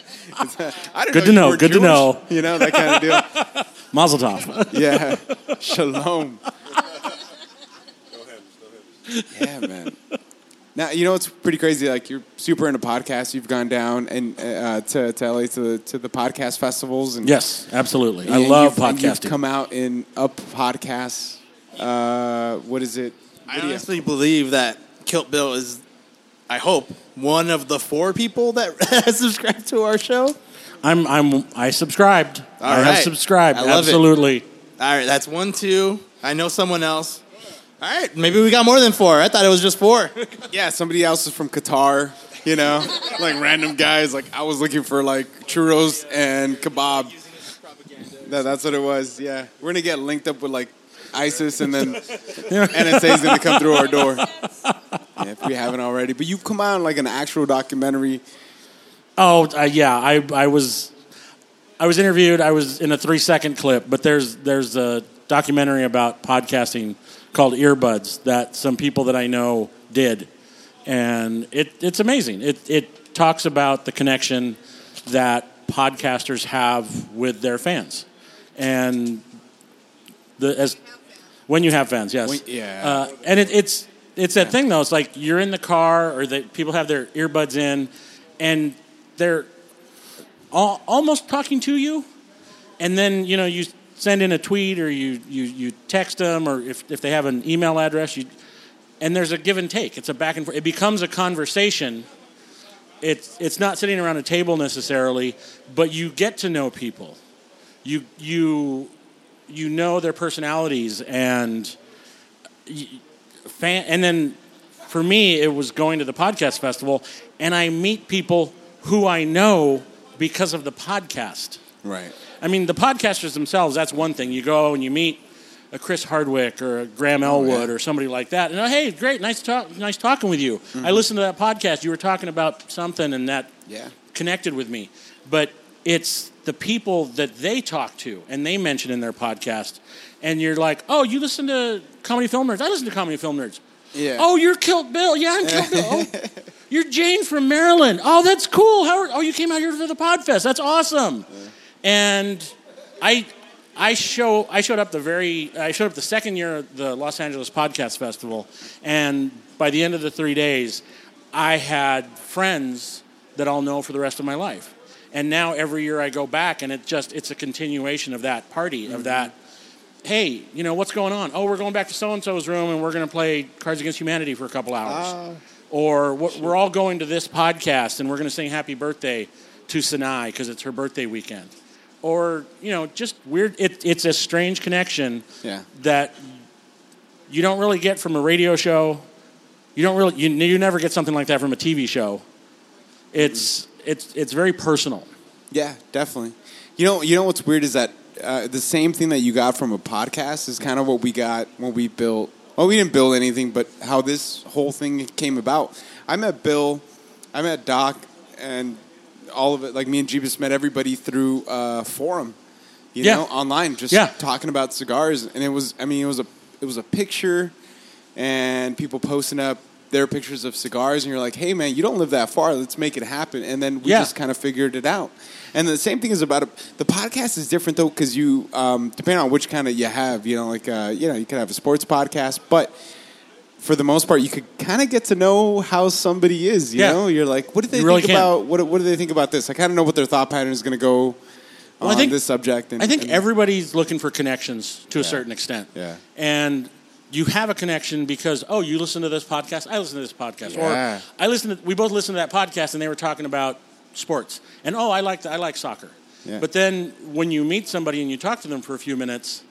Good to know, good to know. You know that kind of deal. Mazel tov. Yeah, shalom. Go ahead. Go ahead. Yeah, man. Now you know it's pretty crazy. Like you're super into podcasts. You've gone down and uh, to, to LA to the to the podcast festivals and yes, absolutely. I love you've- and You've come out in up podcasts. Uh, what is it? I honestly believe that Kilt Bill is, I hope, one of the four people that has subscribed to our show. I'm I'm I subscribed. All I have subscribed. I love it. absolutely. All right, that's one, two. I know someone else. All right, maybe we got more than four. I thought it was just four. Yeah, somebody else is from Qatar. You know, like random guys. Like I was looking for like churros and kebab. That, that's what it was. Yeah, we're gonna get linked up with like ISIS, and then NSA is gonna come through our door. Yeah, if we haven't already. But you've come out in like an actual documentary. Oh uh, yeah, I I was I was interviewed. I was in a three second clip, but there's there's a documentary about podcasting called Earbuds that some people that I know did, and it it's amazing. It it talks about the connection that podcasters have with their fans, and the as when you have fans, yes, When- yeah. Uh, and it, it's it's that thing though. It's like you're in the car, or that people have their earbuds in, and they're al- almost talking to you, and then you know you send in a tweet or you you, you text them, or if if they have an email address, you and there's a give and take. It's a back and forth. It becomes a conversation. It's it's not sitting around a table necessarily, but you get to know people. You you you know their personalities and fan, and then for me it was going to the podcast festival and I meet people who I know because of the podcast. Right. I mean, the podcasters themselves, that's one thing. You go and you meet a Chris Hardwick or a Graham oh, Elwood or somebody like that. And, oh, hey, great, nice, talk, nice talking with you. I mm-hmm. listened to that podcast. You were talking about something and that Yeah. connected with me. But it's the people that they talk to and they mention in their podcast. And you're like, oh, you listen to Comedy Film Nerds? I listen to Comedy Film Nerds. Yeah. Oh, you're Kilt Bill. Yeah, I'm Kilt Bill. Oh, you're Jane from Maryland. Oh, that's cool. How are, oh, you came out here for the Podfest. That's awesome. And I, I show I showed up the very I showed up the second year of the Los Angeles Podcast Festival, and by the end of the three days, I had friends that I'll know for the rest of my life. And now every year I go back, and it just it's a continuation of that party of mm-hmm. that. Hey, you know what's going on? Oh, we're going back to so and so's room, and we're going to play Cards Against Humanity for a couple hours. Ah, or we're we're all going to this podcast, and we're going to sing Happy Birthday to Sinai because it's her birthday weekend. Or you know, just weird. It, it's a strange connection Yeah. that you don't really get from a radio show You don't really you, you never get something like that from a TV show. It's it's it's very personal. Yeah, definitely. You know, you know what's weird is that uh, the same thing that you got from a podcast is kind of what we got when we built. Well, we didn't build anything, but how this whole thing came about. I met Bill, I met Doc, and all of it. Like me and Jeebus met everybody through uh, forum, you Yeah. know, online, just Yeah. talking about cigars. And it was, I mean, it was a, it was a picture, and people posting up their pictures of cigars, and you're like, hey man, you don't live that far. Let's make it happen. And then we Yeah. just kind of figured it out. And the same thing is about it. The podcast is different though because you, um, depending on which kind of you have, you know, like uh, you know, you could have a sports podcast, but for the most part, you could kind of get to know how somebody is. You Yeah. know, you're like, what do they You think can. about what? What do they think about this? I kind of know what their thought pattern is going to go Well, I on think- this subject. And, I think and- everybody's looking for connections to a certain extent. Yeah. And you have a connection because oh, you listen to this podcast, I listen to this podcast, Yeah. or I listen. To, we both listened to that podcast, and they were talking about sports, and oh, I like I like soccer. Yeah. But then when you meet somebody and you talk to them for a few minutes,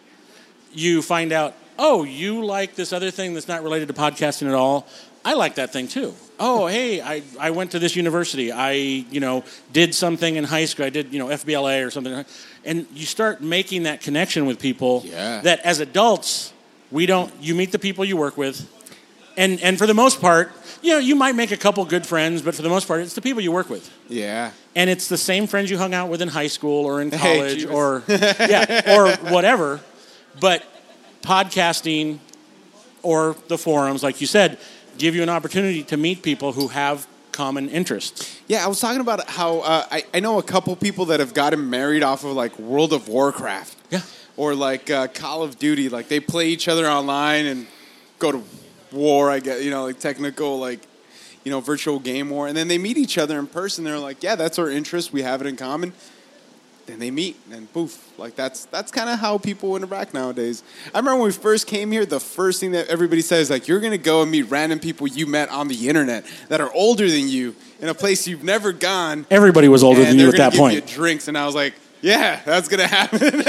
you find out oh, you like this other thing that's not related to podcasting at all. I like that thing too. Oh, hey, I, I went to this university. I, you know, did something in high school. I did, you know, FBLA or something. And you start making that connection with people Yeah. that as adults, we don't, you meet the people you work with. And, and for the most part, you know, you might make a couple good friends, but for the most part, it's the people you work with. yeah, And it's the same friends you hung out with in high school or in college Jeebus. or, yeah, or whatever. But podcasting or the forums, like you said, give you an opportunity to meet people who have common interests. yeah. I was talking about how uh, I, I know a couple people that have gotten married off of like World of Warcraft. Yeah. or like uh, Call of Duty. Like they play each other online and go to war. I guess you know, like technical, like you know, virtual game war, and then they meet each other in person. They're like, yeah, that's our interest. We have it in common. Then they meet, and poof, like that's that's kind of how people interact nowadays. I remember when we first came here, the first thing that everybody says is like, you're gonna go and meet random people you met on the internet that are older than you in a place you've never gone. Everybody was older than you at that point. You drinks, and I was like, yeah, that's gonna happen.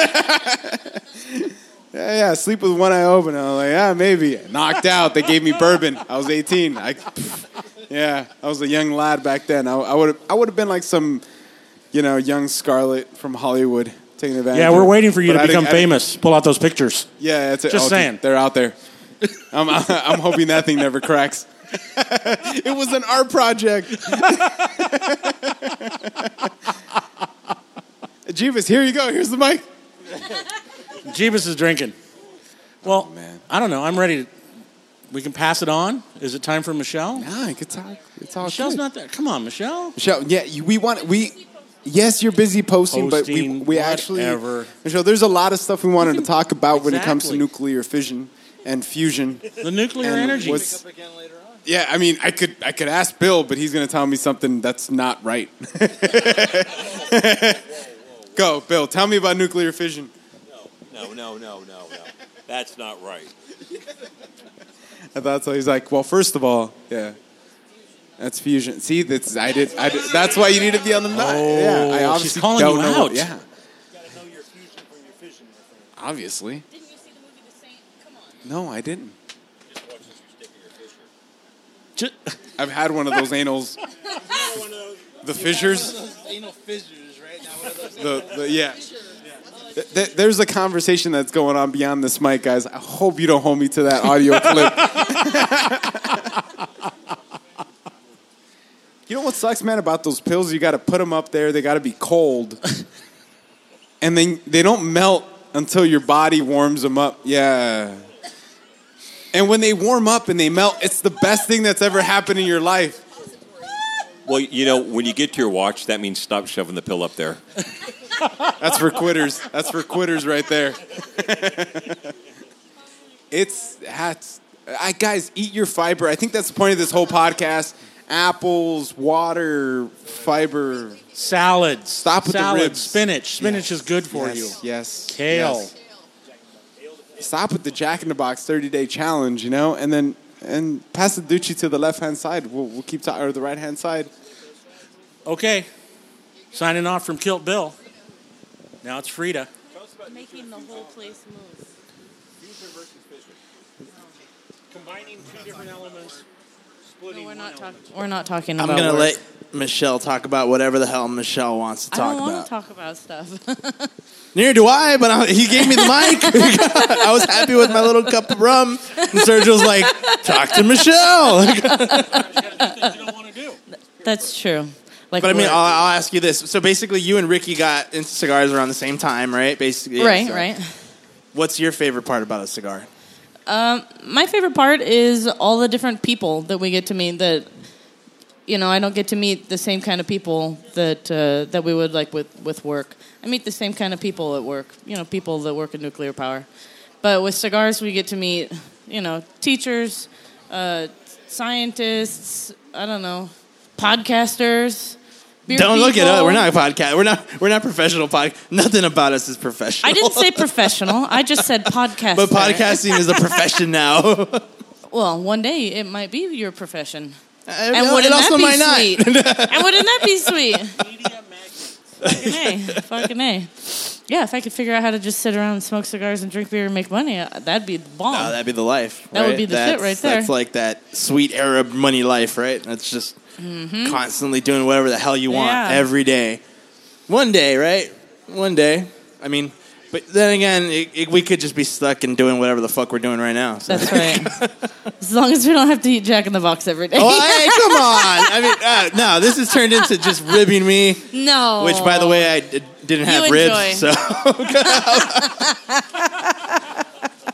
yeah, yeah. Sleep with one eye open. I was like, yeah, maybe. Knocked out. They gave me bourbon. I was 18. I, yeah, I was a young lad back then. I, I would I would have been like some, you know, young Scarlet from Hollywood taking advantage. Yeah, we're it. waiting for you But to I didn't- become I didn't- famous. Pull out those pictures. Yeah, it's it. Just dude, saying. they're out there. I'm I'm hoping that thing never cracks. it was an art project. Jeebus, here you go. Here's the mic. Jeebus is drinking. Well, Oh, man. I don't know. I'm ready to. We can pass it on. Is it time for Michelle? Nah, it's all, it's all Michelle's good. not there. Come on, Michelle. Michelle, yeah, you- we want we. Yes, you're busy posting, but we we actually whatever. Michelle, there's a lot of stuff we wanted to talk about when it comes to nuclear fission and fusion. The nuclear And energy. what's- Yeah, I mean, I could I could ask Bill, but he's going to tell me something that's not right. Go, Bill. Tell me about nuclear fission. No, no, no, no, no. That's not right. I thought so. He's like, well, first of all, yeah, that's fusion. See, that's I did. I did that's why you need to be on the mic. Oh, yeah, I she's obviously calling don't you know. out. What, yeah, obviously. Didn't you see the movie The Saint? Come on. No, I didn't. Ju- I've had one of those anals. The fissures. Anal fissures, right? Now, one of those. The, the yeah. Th- th- There's a conversation that's going on beyond this mic, guys. I hope you don't hold me to that audio clip. you know what sucks, man, about those pills? You got to put them up there. They got to be cold, and then they don't melt until your body warms them up. Yeah. And when they warm up and they melt, it's the best thing that's ever happened in your life. Well, you know, when you get to your watch, that means stop shoving the pill up there. That's for quitters. That's for quitters right there. it's that's I guys eat your fiber. I think that's the point of this whole podcast. Apples, water, fiber. Salads. Stop with the ribs. Spinach. Spinach is good for yes, you. Yes. Kale. yes. Stop with the Jack in the Box 30 day challenge, you know, and then and pass the Dutchie to the left hand side. We'll, we'll keep talking or the right hand side. Okay. Signing off from Kilt Bill. Now it's Frida. Making the whole place move. Combining two different elements No, we're not talking. We're not talking I'm about. gonna work. let Michelle talk about whatever the hell Michelle wants to I talk don't want about. to talk about stuff. Neither do I, but I, he gave me the mic. I was happy with my little cup of rum. And Sergio's like, talk to Michelle. That's true. Like, But I mean, work. I'll, I'll ask you this. So basically, you and Ricky got into cigars around the same time, right? Basically, right, So right. What's your favorite part about a cigar? My favorite part is all the different people that we get to meet. That you know, I don't get to meet the same kind of people that uh, that we would like with with work. I meet the same kind of people at work. You know, people that work in nuclear power. But with cigars, we get to meet you know teachers, uh, scientists. I don't know, podcasters. Beer Don't look it people. up. We're not a podcast. We're not. We're not professional podcast. Nothing about us is professional. I didn't say professional. I just said podcast. But podcasting is a profession now. Well, one day it might be your profession. and And wouldn't it also that be might not. sweet? and wouldn't that be sweet? Fucking A. Fucking A. Yeah, if I could figure out how to just sit around and smoke cigars and drink beer and make money, uh, that'd be the bomb. Oh, that'd be the life. That would be the shit right there. That's like that sweet Arab money life, right? That's just constantly doing whatever the hell you want Mm-hmm. Yeah. every day. One day, right? One day. I mean, but then again, it, it, we could just be stuck in doing whatever the fuck we're doing right now. So. That's right. as long as we don't have to eat Jack in the Box every day. Oh, hey, come on! I mean, uh, no, this has turned into just ribbing me. no. Which, by the way, I d- didn't have ribs, so.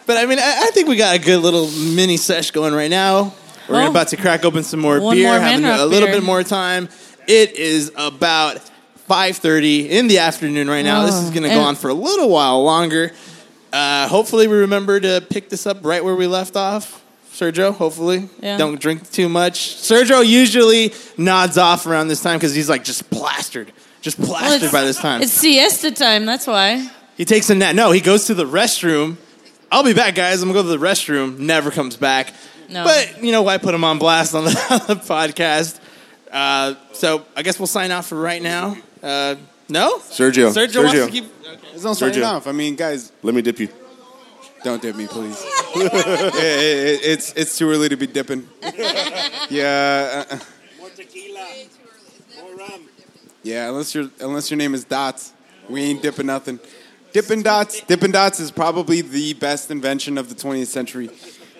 but I mean, I, I think we got a good little mini sesh going right now. We're Well, about to crack open some more beer, more having a little beer. bit more time. It is about 5:30 in the afternoon right now. this is going to go on for a little while longer. Uh, hopefully, we remember to pick this up right where we left off. Sergio, hopefully. Yeah. Don't drink too much. Sergio usually nods off around this time because he's like just plastered. Just plastered it's- by this time. It's siesta time. That's why. He takes a nap. No, he goes to the restroom. I'll be back, guys. I'm gonna go to the restroom. Never comes back. No. But you know why put him on blast on the, on the podcast? Uh, so I guess we'll sign off for right now. Uh, no, Sergio. Sergio, wants Sergio. to keep. There's no signing Sergio. off. I mean, guys, Let me dip you. don't dip me, please. It- it- it's it's too early to be dipping. Yeah, uh, More tequila. More rum. yeah. Unless your unless your name is Dots, we ain't dipping nothing. Dippin' Dots, Dippin' Dots is probably the best invention of the 20th century.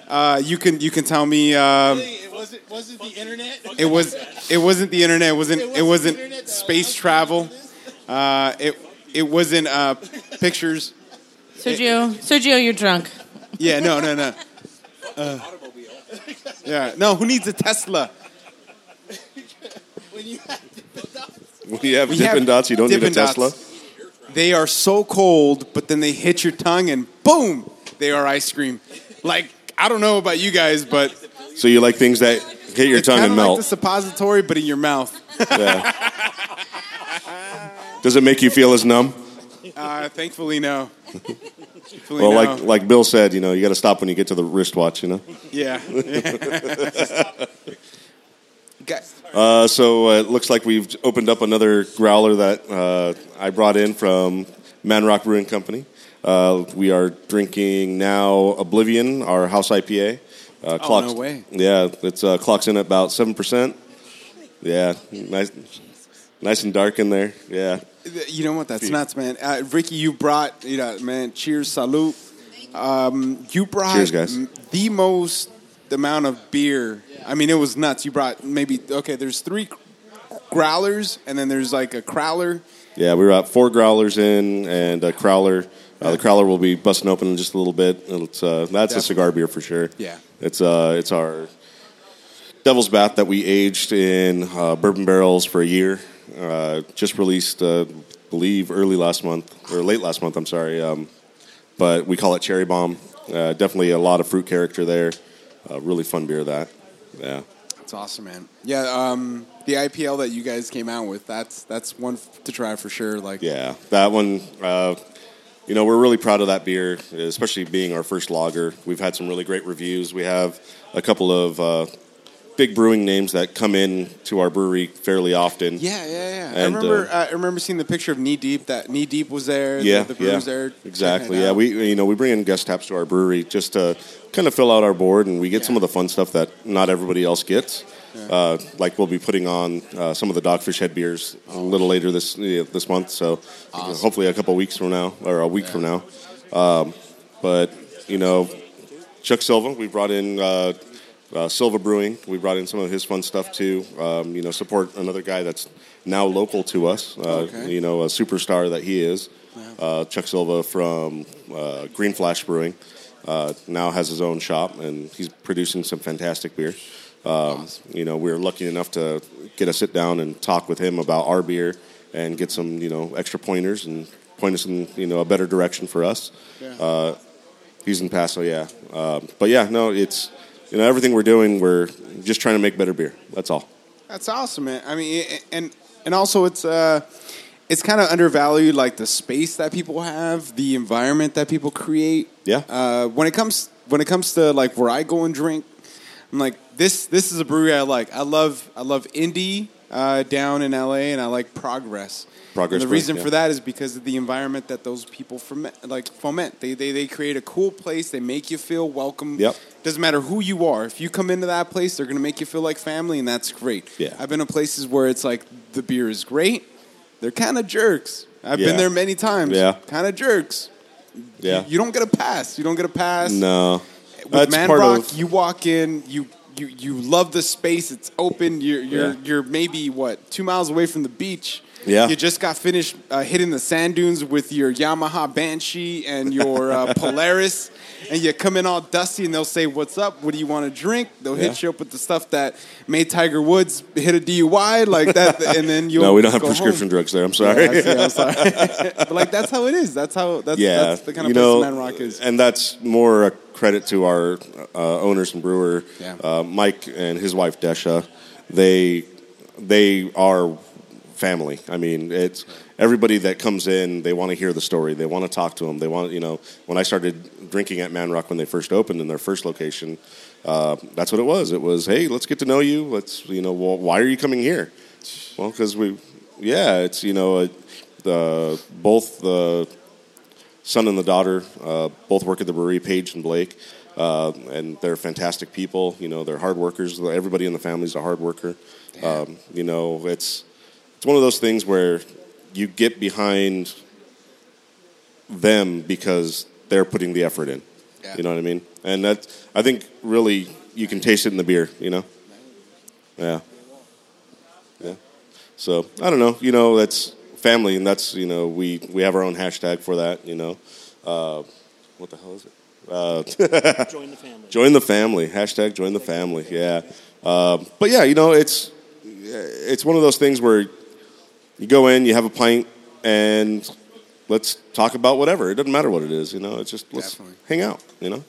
Uh, you can you can tell me. Was it was it the internet? it was it wasn't the internet. It wasn't it wasn't space travel. Uh, it it wasn't uh, pictures. Sergio, Sergio, you're drunk. Yeah, no, no, no. Uh, yeah, no. Who needs a Tesla? When you have We Dippin' have Dots, you don't need a Dippin' Dots. Tesla. They are so cold, but then they hit your tongue and boom, they are ice cream. Like I don't know about you guys, but So you like things that hit your tongue kind and of like melt. the suppository, but in your mouth. Yeah. Does it make you feel as numb? Uh, thankfully, no. Thankfully, Well, no. like like Bill said, you know, you got to stop when you get to the wristwatch. You know. yeah. Uh, so uh, it looks like we've opened up another growler that uh, I brought in from Man Rock Brewing Company. Uh, we are drinking now Oblivion, our house IPA. Uh, Oh, clocks, no way. Yeah, it's uh, clocks in at about seven percent. Yeah, nice, nice and dark in there. Yeah, You know what? That's nuts, man. Uh, Ricky, you brought, you know, man, cheers, salute. Um, you brought Cheers, guys. the most amount of beer. I mean, it was nuts. You brought maybe, okay, there's three growlers, and then there's like a crowler. yeah. We brought four growlers in and a crowler. Uh, the crowler will be busting open in just a little bit. It's uh, that's a cigar beer for sure. Yeah. It's uh, it's our Devil's Bath that we aged in uh, bourbon barrels for a year. Uh, just released, uh, believe, early last month or late last month. I'm sorry, um, but we call it Cherry Bomb. Uh, definitely a lot of fruit character there. Uh, really fun beer. That, yeah. That's awesome, man. Yeah, um, the IPL that you guys came out with, that's that's one f- to try for sure. Like, Yeah, that one. Uh, you know, we're really proud of that beer, especially being our first lager. We've had some really great reviews. We have a couple of uh, big brewing names that come in to our brewery fairly often. Yeah, yeah, yeah. I remember. uh, I remember seeing the picture of Knee Deep. That Knee Deep was there. Yeah, the, the yeah, there. exactly. Yeah, we you know we bring in guest taps to our brewery just to kind of fill out our board, and we get some of the fun stuff that not everybody else gets. Uh, like we'll be putting on uh, some of the Dogfish Head beers a little later this uh, this month, so hopefully a couple weeks from now or a week from now. Um, but you know, Chuck Silva, we brought in uh, Silva Brewing. We brought in some of his fun stuff too. Um, you know, support another guy that's now local to us. Uh, Okay. You know, a superstar that he is. Uh, Chuck Silva from uh, Green Flash Brewing uh, now has his own shop, and he's producing some fantastic beer. Um, You know, we were lucky enough to get a sit down and talk with him about our beer and get some you know extra pointers and point us in you know a better direction for us. Uh, He's in Paso, yeah. Um, but yeah, no, it's you know everything we're doing, we're just trying to make better beer. That's all. That's awesome, man. I mean, and and also it's uh, it's kind of undervalued, like the space that people have, the environment that people create. Yeah. Uh, when it comes when it comes to like where I go and drink, I'm like this. This is a brewery I like. I love I love indie uh, down in LA, and I like Progress. Progress And the reason yeah. for that is because of the environment that those people foment, like foment. They, they they create a cool place. They make you feel welcome. Yep. Doesn't matter who you are. If you come into that place, they're gonna make you feel like family, and that's great. Yeah. I've been to places where it's like the beer is great. They're kind of jerks. I've Yeah. been there many times. Yeah. Kind of jerks. Yeah. You, you don't get a pass. You don't get a pass. no, With that's Man part Rock, of you walk in, you you you love the space. It's open. You're you're Yeah. you're maybe what two miles away from the beach. Yeah. You just got finished uh, hitting the sand dunes with your Yamaha Banshee and your uh, Polaris, and you come in all dusty, and they'll say, "What's up? What do you want to drink?" They'll hit you up with the stuff that made Tiger Woods hit a DUI like that, and then you no, we don't have prescription home. drugs there. I'm sorry. Yeah, see, I'm sorry. but like that's how it is. That's how that's, yeah, that's the kind of you place know, Man Rock is. and that's more a credit to our uh, owners and brewer, Yeah. uh, Mike and his wife Desha. They they are family. I mean, it's everybody that comes in. They want to hear the story. They want to talk to them. They want you know. When I started drinking at Man Rock when they first opened in their first location, uh, that's what it was. It was hey, let's get to know you. Let's you know, well, why are you coming here? Well, because we, yeah, it's you know, the both the son and the daughter uh, both work at the brewery, Paige and Blake, uh, and they're fantastic people. You know, they're hard workers. Everybody in the family's a hard worker. Um, you know, it's it's one of those things where you get behind them because they're putting the effort in. Yeah. You know what I mean? And that I think really you can taste it in the beer. You know? Yeah. Yeah. So I don't know. You know, that's family, and that's you know we we have our own hashtag for that. You know, uh, what the hell is it? Uh, Join the family. join the family. Hashtag join the family. Yeah. Um, but yeah, you know, it's it's one of those things where you go in, you have a pint, and let's talk about whatever. It doesn't matter what it is. You know, it's just let's Definitely. hang out. You know.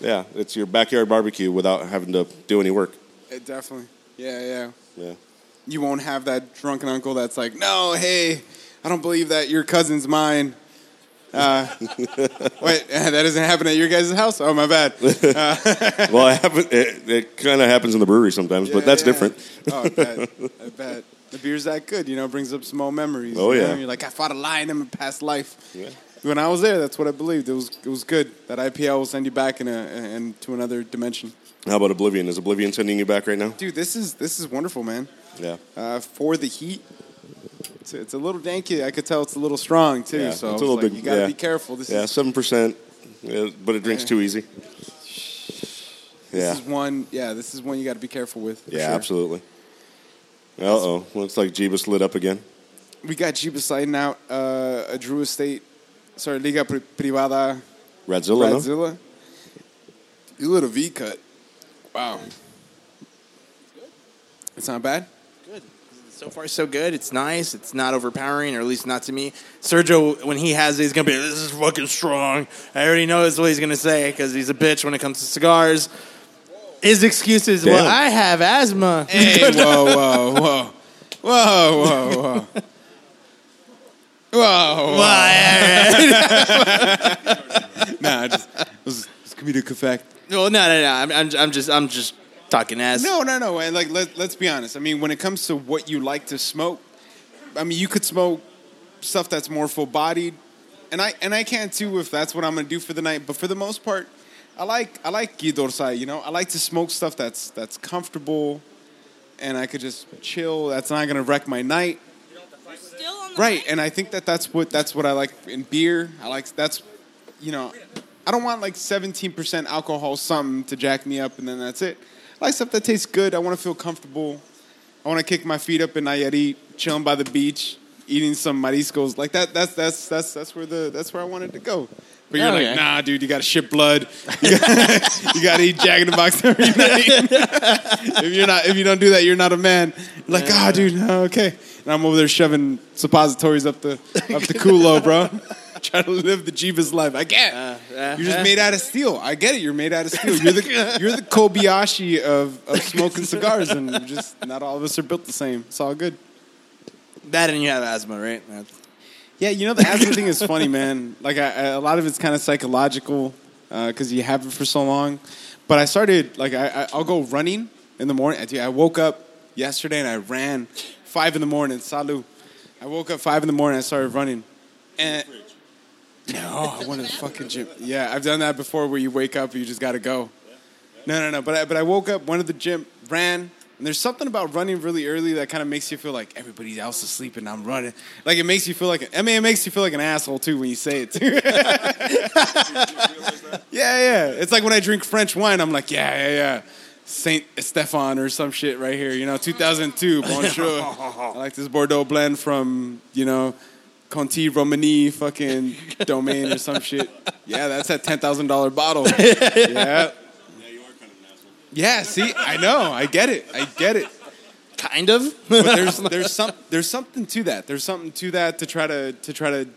Yeah, it's your backyard barbecue without having to do any work. It definitely. Yeah, yeah. Yeah. You won't have that drunken uncle that's like, no, hey, I don't believe that your cousin's mine. Uh, wait, that doesn't happen at your guys' house? Oh, my bad. well, it, it, it kind of happens in the brewery sometimes, but that's yeah. different. Oh, I bet. I bet. The beer's that good, you know, brings up some old memories. Oh, you know? yeah. You're like, I fought a lion in my past life. Yeah. When I was there, that's what I believed. It was it was good. That IPL will send you back in a into another dimension. How about Oblivion? Is Oblivion sending you back right now? Dude, this is this is wonderful, man. Yeah. Uh, for the heat, it's, it's a little danky. I could tell it's a little strong too. Yeah, so it's a little like, big- You gotta yeah. be careful. This Yeah, is seven percent, but it drinks Yeah. too easy. this Yeah, is one. Yeah, this is one you got to be careful with. yeah, sure. absolutely. Uh oh, looks like Jeebus lit up again. We got Jeebus sliding out uh, a Drew Estate, sorry, Liga Pri- Privada Ratzilla, no? Ratzilla. You lit a V cut. Wow. It's not bad. Good. So far, so good. It's nice. It's not overpowering, or at least not to me. Sergio, when he has it, he's gonna be, "This is fucking strong." I already know that's what he's gonna say because he's a bitch when it comes to cigars. His excuse is, "Well, Damn. I have asthma." Hey, whoa, whoa, whoa, whoa, whoa, whoa. Whoa, whoa. nah, just, it was, it's comedic effect. well, no, no, no. I'm, I'm, I'm just, I'm just talking ass. No, no, no. And like, let, let's be honest. I mean, when it comes to what you like to smoke, I mean, you could smoke stuff that's more full bodied, and I and I can too if that's what I'm gonna do for the night. But for the most part, I like I like Gidorsai. You know, I like to smoke stuff that's that's comfortable, and I could just chill. That's not gonna wreck my night. Still on Right, and I think that that's what that's what I like in beer. I like that's, you know, I don't want like 17% alcohol something to jack me up and then that's it. I like stuff that tastes good. I want to feel comfortable. I want to kick my feet up in Nayarit, chilling by the beach, eating some mariscos like that. That's that's that's that's where the that's where I wanted to go. But you're Okay. like, nah, dude, you got to ship blood. You got to eat Jack in the Box every night. if you're not, if you don't do that, you're not a man. You're like, ah, dude, no, okay. And I'm over there shoving suppositories up the up the culo, bro. Trying to live the Jeebus life. I can't. you're just made out of steel. I get it. You're made out of steel. You're the you're the Kobayashi of, of smoking cigars, and just not all of us are built the same. It's all good. That and you have asthma, right? That's- Yeah, you know the asthma thing is funny, man. Like I, I, a lot of it's kind of psychological uh, because you have it for so long. But I started like I, I, I'll go running in the morning. I, I woke up yesterday and I ran five in the morning. Salu. I woke up five in the morning. and I started running, and no, I went to the fucking gym. Yeah, I've done that before, where you wake up and you just got to go. No, no, no. But I, but I woke up, went to the gym, ran. And there's something about running really early that kind of makes you feel like everybody else is sleeping. I'm running. Like it makes you feel like. I mean, it makes you feel like an asshole too when you say it. Too. yeah, yeah. It's like when I drink French wine. I'm like, yeah, yeah, yeah. Saint Stefan or some shit right here. You know, 2002. Bonjour. I like this Bordeaux blend from you know Conti Romani fucking domain or some shit. Yeah, that's that ten thousand dollar bottle. Yeah. Yeah, see, I know, I get it, I get it. Kind of. But there's there's some there's something to that. There's something to that to try to to try to.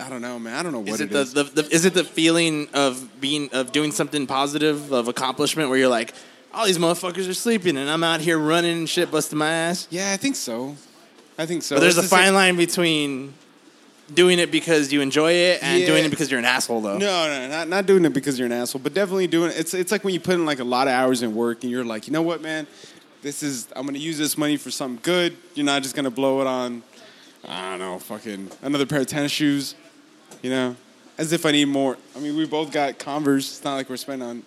I don't know, man. I don't know what Is it it the, is. the, the is it the feeling of being of doing something positive of accomplishment where you're like, all these motherfuckers are sleeping and I'm out here running and shit, busting my ass. yeah, I think so. I think so. But there's a It's same- fine line between doing it because you enjoy it and Yeah. doing it because you're an asshole, though. No, no, not not doing it because you're an asshole, but definitely doing it. It's it's like when you put in like a lot of hours in work and you're like, you know what, man, this is I'm gonna use this money for something good. You're not just gonna blow it on, I don't know, fucking another pair of tennis shoes, you know. As if I need more. I mean, we both got Converse. It's not like we're spending on.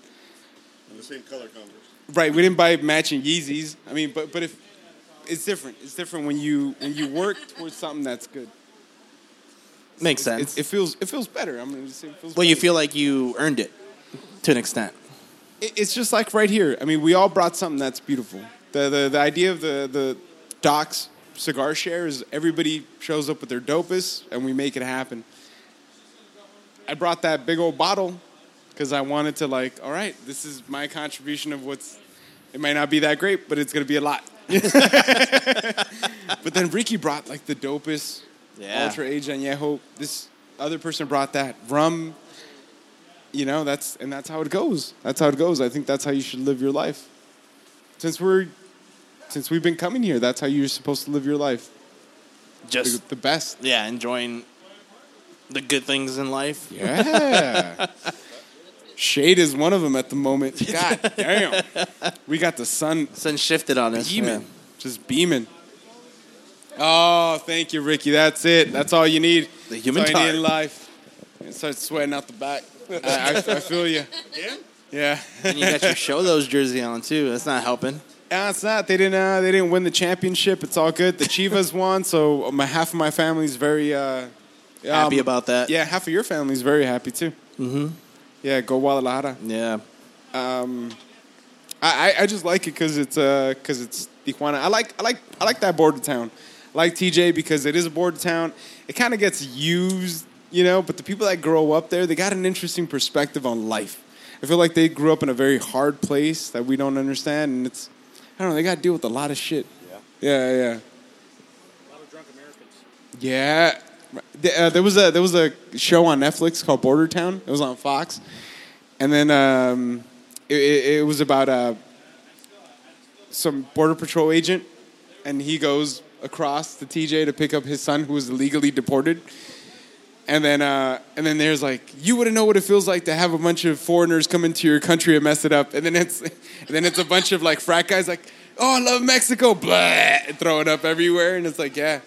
the same color Converse. Right, we didn't buy matching Yeezys. I mean, but but if it's different, it's different when you when you work towards something that's good. Makes sense. It, it feels it feels better. I'm gonna say it feels. well, you feel like you earned it to an extent. It- it's just like right here. I mean, we all brought something that's beautiful. The the, the idea of the the Doc's cigar share is everybody shows up with their dopest and we make it happen. I brought that big old bottle because I wanted to like, all right, this is my contribution of what's. It might not be that great, but it's gonna be a lot. but then Ricky brought like the dopest Yeah. ultra aged añejo. This other person brought that rum you know that's and that's how it goes that's how it goes i think that's how you should live your life since we're since we've been coming here that's how you're supposed to live your life Just the, the best yeah, enjoying the good things in life. yeah shade is one of them at the moment god damn we got the sun Sun shifted on us. beaming yeah. just beaming oh thank you ricky that's it that's all you need The human that's all you need in life it starts sweating out the back I, I, I feel you Yeah? yeah And you got your Xolos jersey on too. That's not helping. Yeah, it's not. They didn't. Uh, they didn't win the championship. It's all good. The Chivas won, so my half of my family's very uh, Happy um, about that. Yeah, half of your family's very happy too. Mm-hmm. Yeah, go Guadalajara. Yeah. I, I, I just like it because it's because it's Tijuana. I like I like I like that border town. I like TJ because it is a border town. It kind of gets used, you know. But the people that grow up there, they got an interesting perspective on life. I feel like they grew up in a very hard place that we don't understand, and it's I don't know. They got to deal with a lot of shit. Yeah, yeah, yeah. A lot of drunk Americans. Yeah, uh, there was a there was a show on Netflix called Bordertown. It was on Fox, and then um, it, it, it was about uh, some border patrol agent, and he goes across to TJ to pick up his son who was illegally deported, And then, uh, and then there's like, you wouldn't know what it feels like to have a bunch of foreigners come into your country and mess it up. And then it's, and then it's a bunch of like frat guys like, oh, I love Mexico, blah, throw it up everywhere. And it's like, yeah,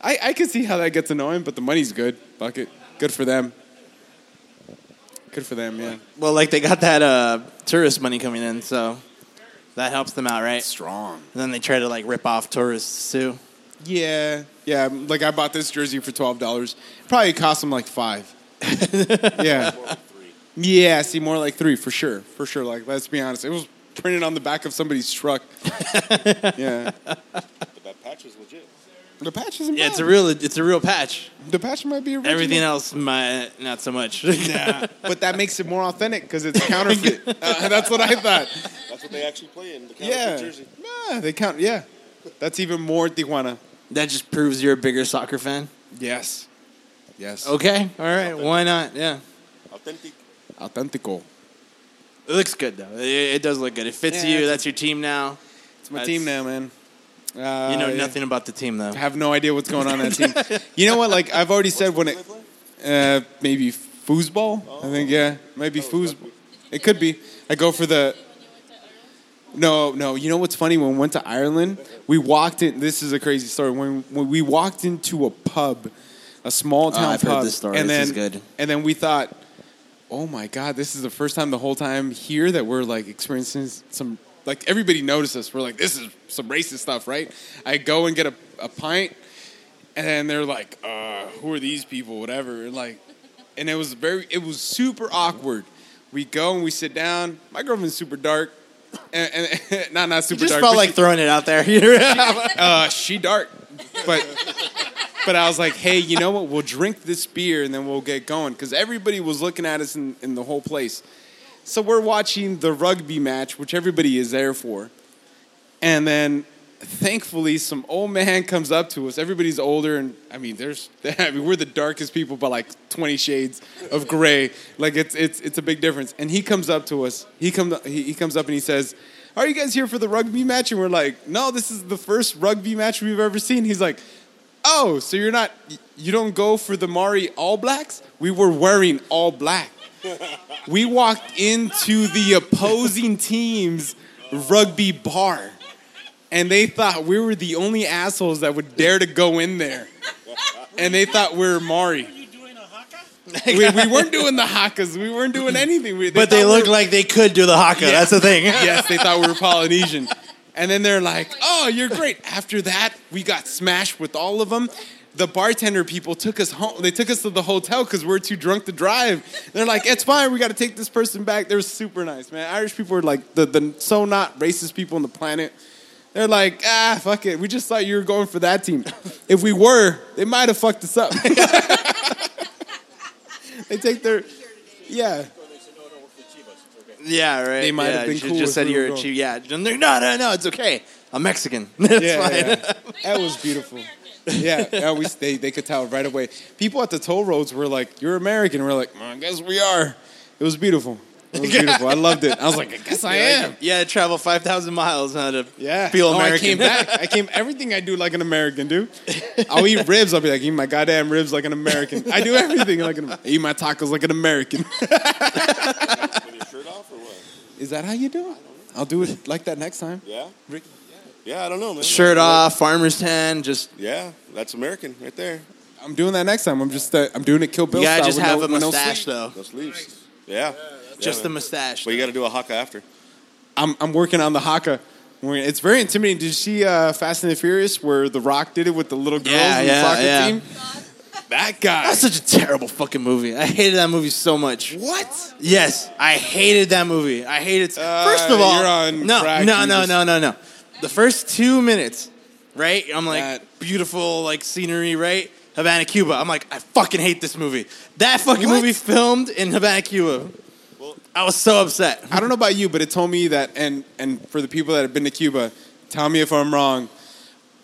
I, I can see how that gets annoying, but the money's good. Fuck it, good for them. Good for them, yeah. Well, like they got that uh, tourist money coming in, so that helps them out, right? Strong. And then they try to like rip off tourists too. Yeah, yeah. Like I bought this jersey for twelve dollars. Probably cost them like five. yeah. Yeah. See, more like three for sure. For sure. Like, let's be honest. It was printed on the back of somebody's truck. yeah. That patch is legit. The patch isn't Yeah, bad. it's a real it's a real patch. the patch might be original. Everything else, might not so much. Yeah, but that makes it more authentic because it's counterfeit. Uh, that's what I thought. That's what they actually play in the counterfeit Yeah. jersey. Yeah, they count. Yeah, that's even more Tijuana. that just proves you're a bigger soccer fan. Yes. Yes. Okay, all right, why not? Yeah, Authentic. Authentico. it looks good though. It, it does look good. It fits Yeah, you. That's your team now. It's my That's- team now, man. Uh, You know yeah. nothing about the team though. I have no idea what's going on in that team. You know what? Like I've already said when it, uh, maybe foosball. I think yeah, maybe foosball. It could be. I go for the. No, no. You know what's funny? When we went to Ireland, we walked in. This is a crazy story. When when we walked into a pub, a small town Oh, I've heard pub, this story. and This then is good. and then we thought, oh my god, this is the first time the whole time here that we're like experiencing some like everybody noticed us. We're like, this is some racist stuff, right? I go and get a, a pint, and they're like, uh, who are these people? Whatever. And like, and it was very, it was super awkward. We go and we sit down. My girlfriend's super dark. And, and not not super Just dark. felt like she- throwing it out there. uh, she dark, but but I was like, hey, you know what? We'll drink this beer and then we'll get going because everybody was looking at us in, in the whole place. So we're watching the rugby match, which everybody is there for, and then thankfully some old man comes up to us. Everybody's older, and I mean, there's I mean, we're the darkest people by like twenty shades of gray. Like it's it's it's a big difference. And he comes up to us. He comes he, he comes up and he says. Are you guys here for the rugby match? And we're like, no, this is the first rugby match we've ever seen. He's like, oh, so you're not, you don't go for the Maori All Blacks? We were wearing all black. We walked into the opposing team's rugby bar, and they thought we were the only assholes that would dare to go in there. And they thought we were Maori. We, we weren't doing the hakas. We weren't doing anything. We, but they looked we were- like they could do the haka. That's the thing. yes, they thought we were Polynesian. And then they're like, oh, you're great. After that, we got smashed with all of them. The bartender people took us home. They took us to the hotel because we are too drunk to drive. They're like, it's fine. We got to take this person back. They were super nice, man. Irish people are like the, the so not racist people on the planet. They're like, ah, fuck it. We just thought you were going for that team. If we were, they might have fucked us up. they take their, yeah. Yeah, right. They might yeah, have been you cool Just said you're a going. chief. Yeah, and they're, no, no, no. It's okay. I'm Mexican. That's yeah, fine. yeah. That was beautiful. Yeah, yeah, we, they, they could tell right away. People at the toll roads were like, You're American. We're like, "Well, I guess we are. It was beautiful. It was beautiful. I loved it. I was like, I guess I am. Yeah, I travel five thousand miles huh, to Yeah. feel Oh, American. I came back. I came everything I do like an American, dude. I'll eat ribs. I'll be like, eat my goddamn ribs like an American. I do everything like an I eat my tacos like an American. With your shirt off or what? Is that how you do it? I'll do it like that next time. Yeah? Yeah, I don't know, man. Shirt off, farmer's tan. Just Yeah, that's American right there. I'm doing that next time. I'm just uh, I'm doing it Kilt Bill you gotta style just with have no- a with no mustache sleeve. though. No sleeves. Yeah. Just the mustache. But you got to do a haka after. I'm I'm working on the haka. We're- It's very intimidating. Did you see uh, Fast and the Furious where The Rock did it with the little girls Yeah, in yeah, the soccer yeah. team? That guy. That's such a terrible fucking movie. I hated that movie so much. what? Yes, I hated that movie. I hated. First of Uh, all, you're on no, crack, no, you no, just- no, no, no. The first two minutes, right? I'm like That- beautiful, like scenery, right? Havana, Cuba. I'm like, I fucking hate this movie. That fucking What? movie filmed in Havana, Cuba. I was so upset. I don't know about you, but it told me that, and and for the people that have been to Cuba, tell me if I'm wrong,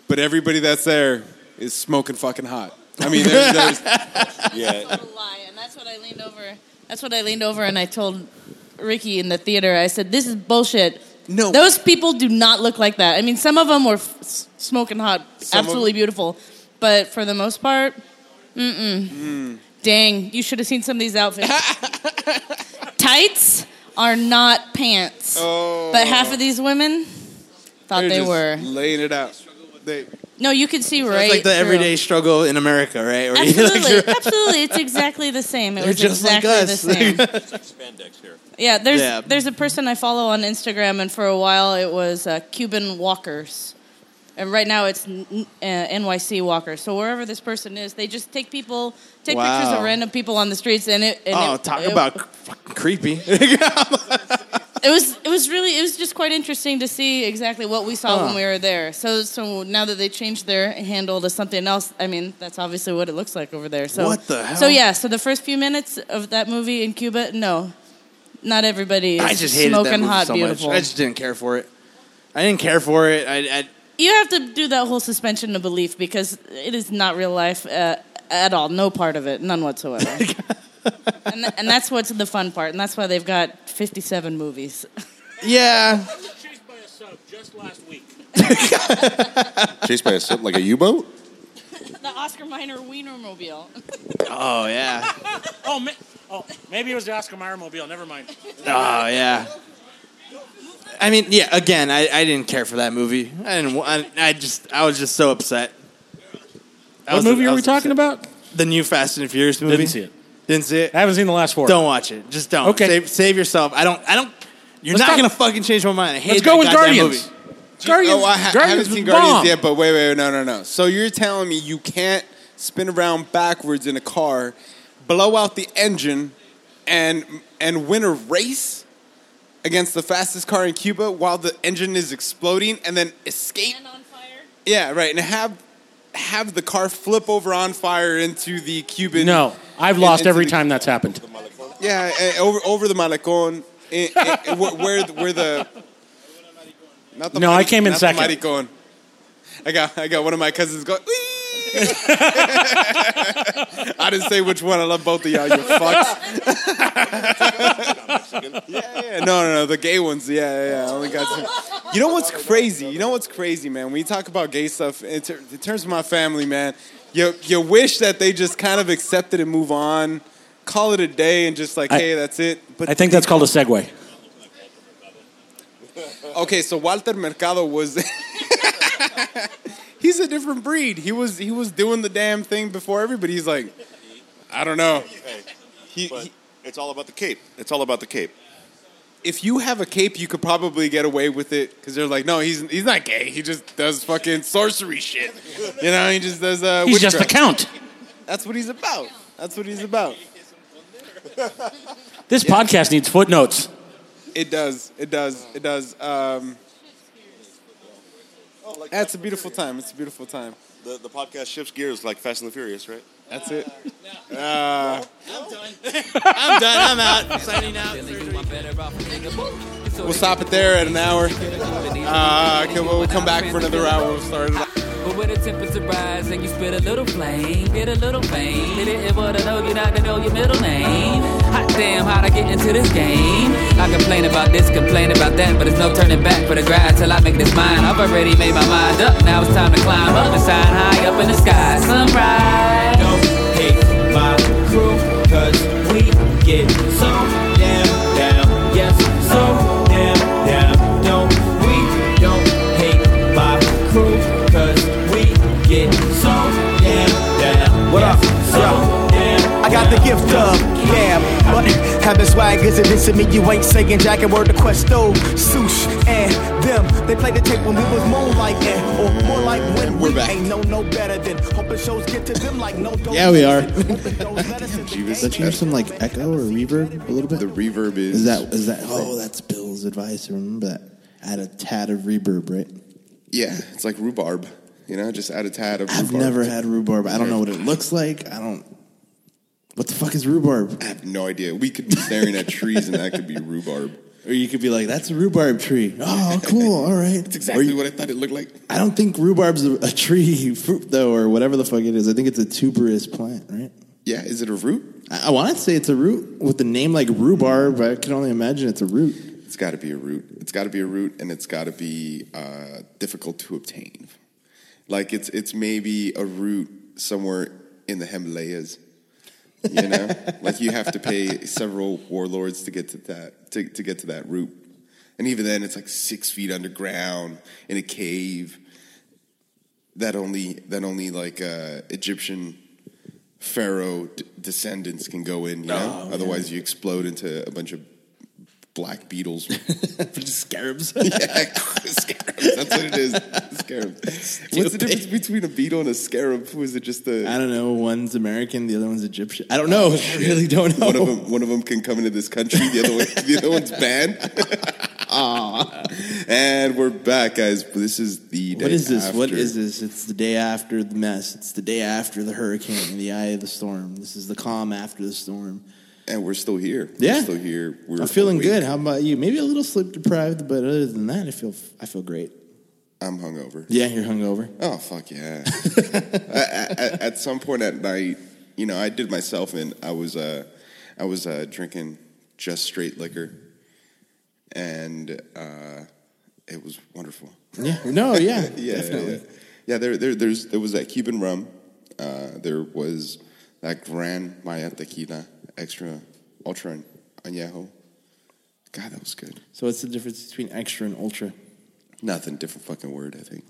but everybody that's there is smoking fucking hot. I mean, there's, there's, Yeah. lie, and that's what I leaned over. That's what I leaned over and I told Ricky in the theater. I said, "This is bullshit. No. those people do not look like that. I mean, some of them were f- smoking hot, Some absolutely beautiful, but for the most part, mm-mm. Hmm. Dang, you should have seen some of these outfits. Tights are not pants. But half of oh. these women thought They're they just were. laying it out. They, No, you could see right. It's like the through. everyday struggle in America, right? Where you, like, Absolutely, absolutely. It's exactly the same. It was just like exactly us. the same. Spandex here. Yeah, there's Yeah. there's a person I follow on Instagram, and for a while it was uh, Cuban walkers, and right now it's n- uh, NYC walkers. So wherever this person is, they just take people, take pictures of random people on the streets, and it. And oh, it, talk it- about fucking creepy. It was it was really it was just quite interesting to see exactly what we saw when we were there. So so now that they changed their handle to something else, I mean that's obviously what it looks like over there. So What the hell? So yeah, so the first few minutes of that movie in Cuba, no, not everybody is I just hated smoking that movie hot so beautiful. much. I just didn't care for it. I didn't care for it. I, I you have to do that whole suspension of belief because it is not real life uh, at all. No part of it, none whatsoever. and, th- and that's what's the fun part, and that's why they've got fifty-seven movies. yeah. Chased by a sub just last week. Chased by a sub like a U-boat. the Oscar Minor Wienermobile. Oh yeah. Oh, ma- oh, maybe it was the Oscar Mayer mobile. Never mind. Oh yeah. I mean, yeah. Again, I, I didn't care for that movie. I didn't. wa- I, I just I was just so upset. I What was- movie I are we was talking upset. about? The new Fast and Furious movie. Didn't see it. Didn't see it. I haven't seen the last four. Don't watch it. Just don't. Okay. Save, save yourself. I don't. I don't. You're Let's not talk- gonna fucking change my mind. I hate Let's go that with goddamn Guardians. movie. Guardians. oh, I, ha- Guardians haven't seen was Guardians bomb. yet, but wait, wait, no, no, no. So you're telling me you can't spin around backwards in a car, blow out the engine, and and win a race against the fastest car in Cuba while the engine is exploding, and then escape? on fire. Yeah, right, and have have the car flip over on fire into the Cuban. No, I've in- lost into every the- time that's happened. Yeah, eh, over over the Malecon, eh, eh, where where the- where the. Not the No, I came in not second. The Maricon. I got I got one of my cousins going. "Wee!" I didn't say which one. I love both of y'all. You fucks. yeah, yeah. No, no, no. The gay ones. Yeah, yeah. yeah. I only got two. You know what's crazy? You know what's crazy, man? When you talk about gay stuff, in, ter- in terms of my family, man, you you wish that they just kind of accept it and move on, call it a day, and just like, I- hey, that's it. But I think that's called a segue. Okay, so Walter Mercado was He's a different breed. He was he was doing the damn thing before everybody. He's like I don't know. He, But he- it's all about the cape. It's all about the cape. If you have a cape, you could probably get away with it because they're like, no, he's he's not gay. He just does fucking sorcery shit. You know, he just does. Uh, He's just a count. That's what he's about. That's what he's about. This podcast needs footnotes. It does. It does. It does. Um, yeah, it's a beautiful time. It's a beautiful time. The, the podcast shifts gears like Fast and the Furious, right? That's it. I'm done. I'm done. I'm out. Signing out. We'll stop it there at an hour. Uh, okay, we'll come back for another hour. We'll start it. But when the temperature rise and you spit a little flame, get a little fame. Did it ever to know you not to know your middle name? Hot damn, how'd I get into this game? I complain about this, complain about that, but there's no turning back for the grind till I make this mine. I've already made my mind up, now it's time to climb up and sign high up in the sky. Sunrise. Hate my crew, cause we get so the gift of gab, but having swag isn't this to me. You ain't saying jack and word to Questo, Sush, and them. They played the tape when we was moonlighting, or more like when we We're back. ain't know no better than hoping shows get to them like no. Yeah, we are. Does that change some like echo or reverb a little bit? The reverb is. Is that is that? Oh, that's Bill's advice. Remember that. Add a tad of reverb, right? Yeah, it's like rhubarb. You know, just add a tad of I've rhubarb. never had rhubarb. I don't know what it looks like. I don't. What the fuck is rhubarb? I have no idea. We could be staring at trees and that could be rhubarb. Or you could be like, "That's a rhubarb tree." Oh, cool. All right. That's exactly you- what I thought it looked like. I don't think rhubarb's a, a tree fruit though, or whatever the fuck it is. I think it's a tuberous plant, right? Yeah, is it a root? I, I want to say it's a root with the name like rhubarb. but I can only imagine it's a root. It's got to be a root. It's got to be a root, and it's got to be uh, difficult to obtain. Like it's it's maybe a root somewhere in the Himalayas. You know, like you have to pay several warlords to get to that to, to get to that route, and even then, it's like six feet underground in a cave that only that only like uh, Egyptian pharaoh d- descendants can go in. You know, Oh, otherwise you explode into a bunch of black beetles. Scarabs. yeah, scarabs. That's what it is. Scarabs. What's the difference between a beetle and a scarab? Was it just the? I don't know. One's American, the other one's Egyptian. I don't know. Oh, I really don't know. One of them, one of them can come into this country. The other one, the other one's banned. Aw. And we're back, guys. This is the day What is this? After. What is this? It's the day after the mess. It's the day after the hurricane, In the eye of the storm. This is the calm after the storm. And we're still here. Yeah, we're still here. We're I'm feeling good. How about you? Maybe a little sleep deprived, but other than that, I feel I feel great. I'm hungover. Yeah, you're hungover. Oh fuck yeah! at, at, at some point at night, you know, I did myself in. I was uh, I was uh, drinking just straight liquor, and uh, it was wonderful. Yeah. No, yeah, yeah, definitely. Yeah, yeah. there, there, there's, there was that Cuban rum. Uh, there was that Gran Mayan tequila, extra, ultra, and añejo. God, that was good. So what's the difference between extra and ultra? Nothing, different fucking word. I think.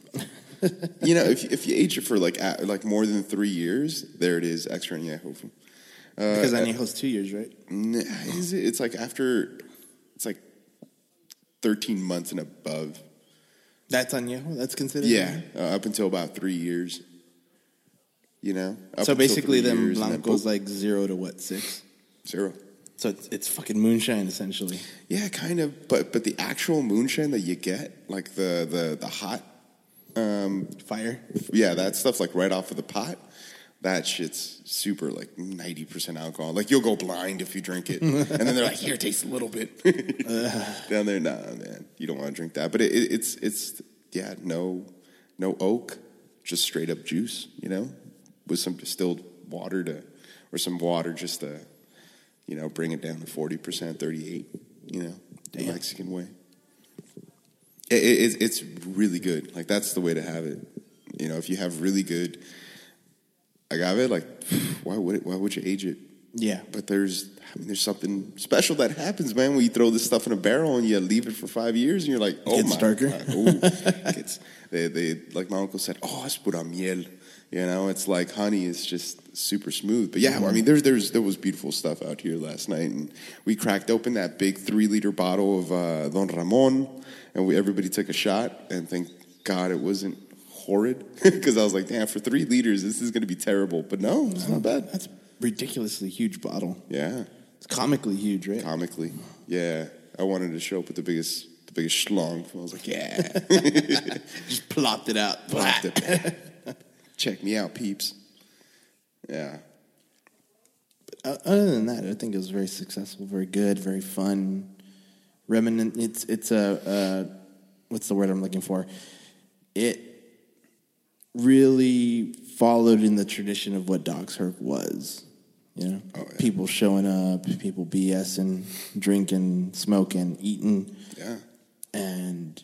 you know, if if you age it for like like more than three years, there it is, extra añejo. Uh, Because uh, añejo's two years, right? Is it? It's like after, it's like thirteen months and above. That's añejo. That's considered. Yeah, uh, up until about three years. You know. So basically, then blancos like zero to what six? Zero. So it's, it's fucking moonshine essentially. Yeah, kind of. But but the actual moonshine that you get, like the the the hot um, fire, yeah, that stuff's like right off of the pot. That shit's super like ninety percent alcohol. Like you'll go blind if you drink it, and then they're like, "Here, taste a little bit." Down there, nah, man, you don't want to drink that. But it, it, it's it's yeah, no no oak, just straight up juice. You know, with some distilled water to, or some water just to, you know, bring it down to forty percent, thirty eight. You know, the Mexican way. It, it, it's- it's really good. Like that's the way to have it. You know, if you have really good agave, like why would it, why would you age it? Yeah. But there's I mean, there's something special that happens, man, when you throw this stuff in a barrel and you leave it for five years, and you're like, oh gets my darker. God. Ooh. Gets- they, they like my uncle said, oh, es pura miel. You know, it's like honey is just super smooth. But yeah, I mean, there's there's there was beautiful stuff out here last night, and we cracked open that big three liter bottle of uh, Don Ramon, and we everybody took a shot, and thank God it wasn't horrid because I was like, damn, for three liters, this is going to be terrible. But no, it's not bad. That's a ridiculously huge bottle. Yeah, It's comically huge, right? comically, yeah. I wanted to show up with the biggest the biggest schlong. I was like, yeah, Just plopped it out. Plopped it. check me out, peeps. Yeah. Uh, other than that, I think it was very successful, very good, very fun, remnant. It's it's a uh, what's the word I'm looking for? It really followed in the tradition of what Doc's Herf was. You know, people showing up, people BSing, drinking, smoking, eating, Yeah. and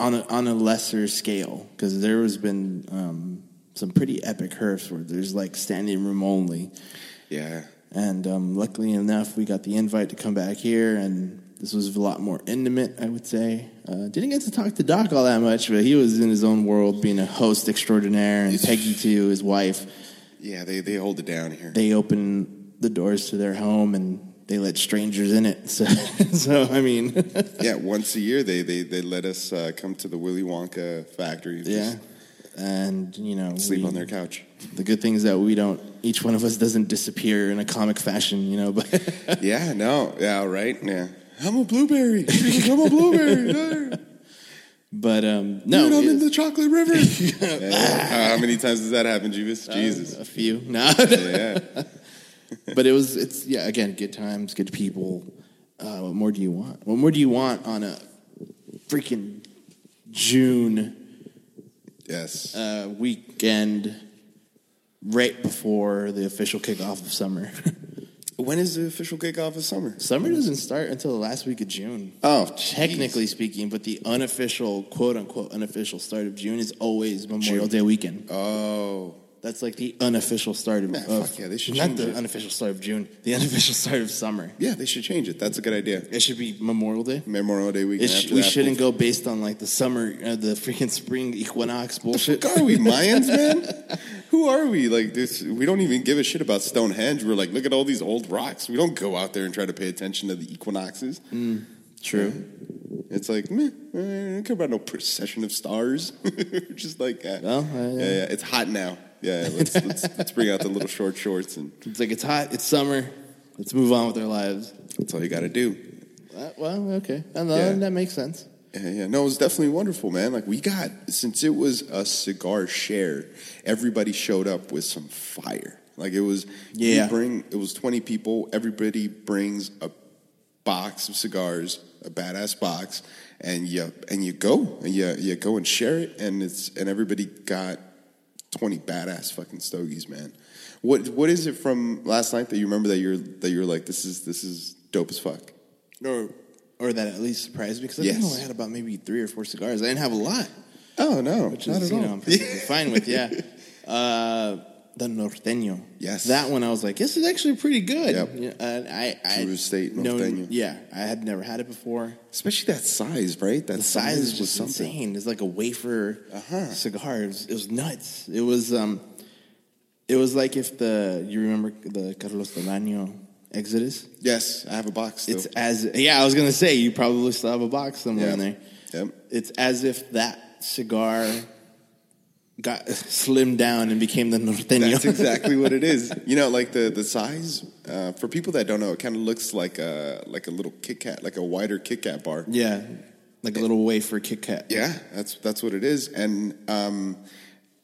on a, on a lesser scale because there has been um, some pretty epic herfs where there's like standing room only. Yeah. And um, luckily enough, we got the invite to come back here, and this was a lot more intimate, I would say. Uh, didn't get to talk to Doc all that much, but he was in his own world, being a host extraordinaire, and Peggy too, his wife. Yeah, they, they hold it down here. They open the doors to their home, and they let strangers in it. So, so I mean, yeah, once a year they they, they let us uh, come to the Willy Wonka factory. yeah, and you know, sleep we- on their couch. The good thing is that we don't. Each one of us doesn't disappear in a comic fashion, you know. But yeah, no, yeah, right, yeah. I'm a blueberry. I'm a blueberry. But um, no, Dude, I'm in the chocolate river. Yeah. How many times does that happen, Jeebus? Jesus, a few. No, yeah. But it was. It's yeah. Again, good times, good people. Uh, what more do you want? What more do you want on a freaking June Yes. uh, weekend right before the official kickoff of summer? When is the official kickoff of summer? Summer doesn't start until the last week of June. Oh, technically speaking, but the unofficial, quote unquote, unofficial start of June is always Memorial Day weekend. Oh, That's like the unofficial start of, Yeah, of fuck yeah, they should not change the it. unofficial start of June, the unofficial start of summer. Yeah, they should change it. That's a good idea. It should be Memorial Day. Memorial Day weekend. Sh- we that, shouldn't go based on like the summer, uh, the freaking spring equinox bullshit. Fuck are we Mayans, man? Who are we? Like this? We don't even give a shit about Stonehenge. We're like, look at all these old rocks. We don't go out there and try to pay attention to the equinoxes. True. It's like, meh, I don't care about no procession of stars. Just like, uh, Well, uh, yeah, yeah, it's hot now. Yeah, let's, let's let's bring out the little short shorts and It's like it's hot, it's summer. Let's move on with our lives. that's all you got to do. Uh, well, okay, and Yeah. that makes sense. Yeah, yeah. No, it was definitely wonderful, man. Like we got since it was a cigar share, everybody showed up with some fire. Like it was you Yeah. bring it was twenty people, everybody brings a box of cigars, a badass box, and you and you go and you you go and share it and it's and everybody got twenty badass fucking stogies, man. What what is it from last night that you remember that you're that you're like, this is this is dope as fuck? Or, or that at least surprised me because I Yes. think I only had about maybe three or four cigars. I didn't have a lot, Oh no, which not is at you all. know I'm perfectly fine with. Yeah, uh, the norteño. Yes. that one I was like, this is actually pretty good. Yep. Yeah, and I, I Drew Estate known- norteño. Yeah, I had never had it before. Especially that size, right? That the size is was just something. insane. It's like a wafer Uh-huh. cigar. It was, it was nuts. It was um, it was like if the you remember the Carlos Toraño Exodus. Yes, I have a box. Still. It's as yeah, I was gonna say you probably still have a box somewhere in there. Yep. It's as if that cigar got slimmed down and became the norteño. That's exactly what it is. You know, like the the size. Uh, for people that don't know, it kind of looks like a like a little Kit Kat, like a wider Kit Kat bar. yeah, like a little wafer Kit Kat. Yeah, that's that's what it is. And um,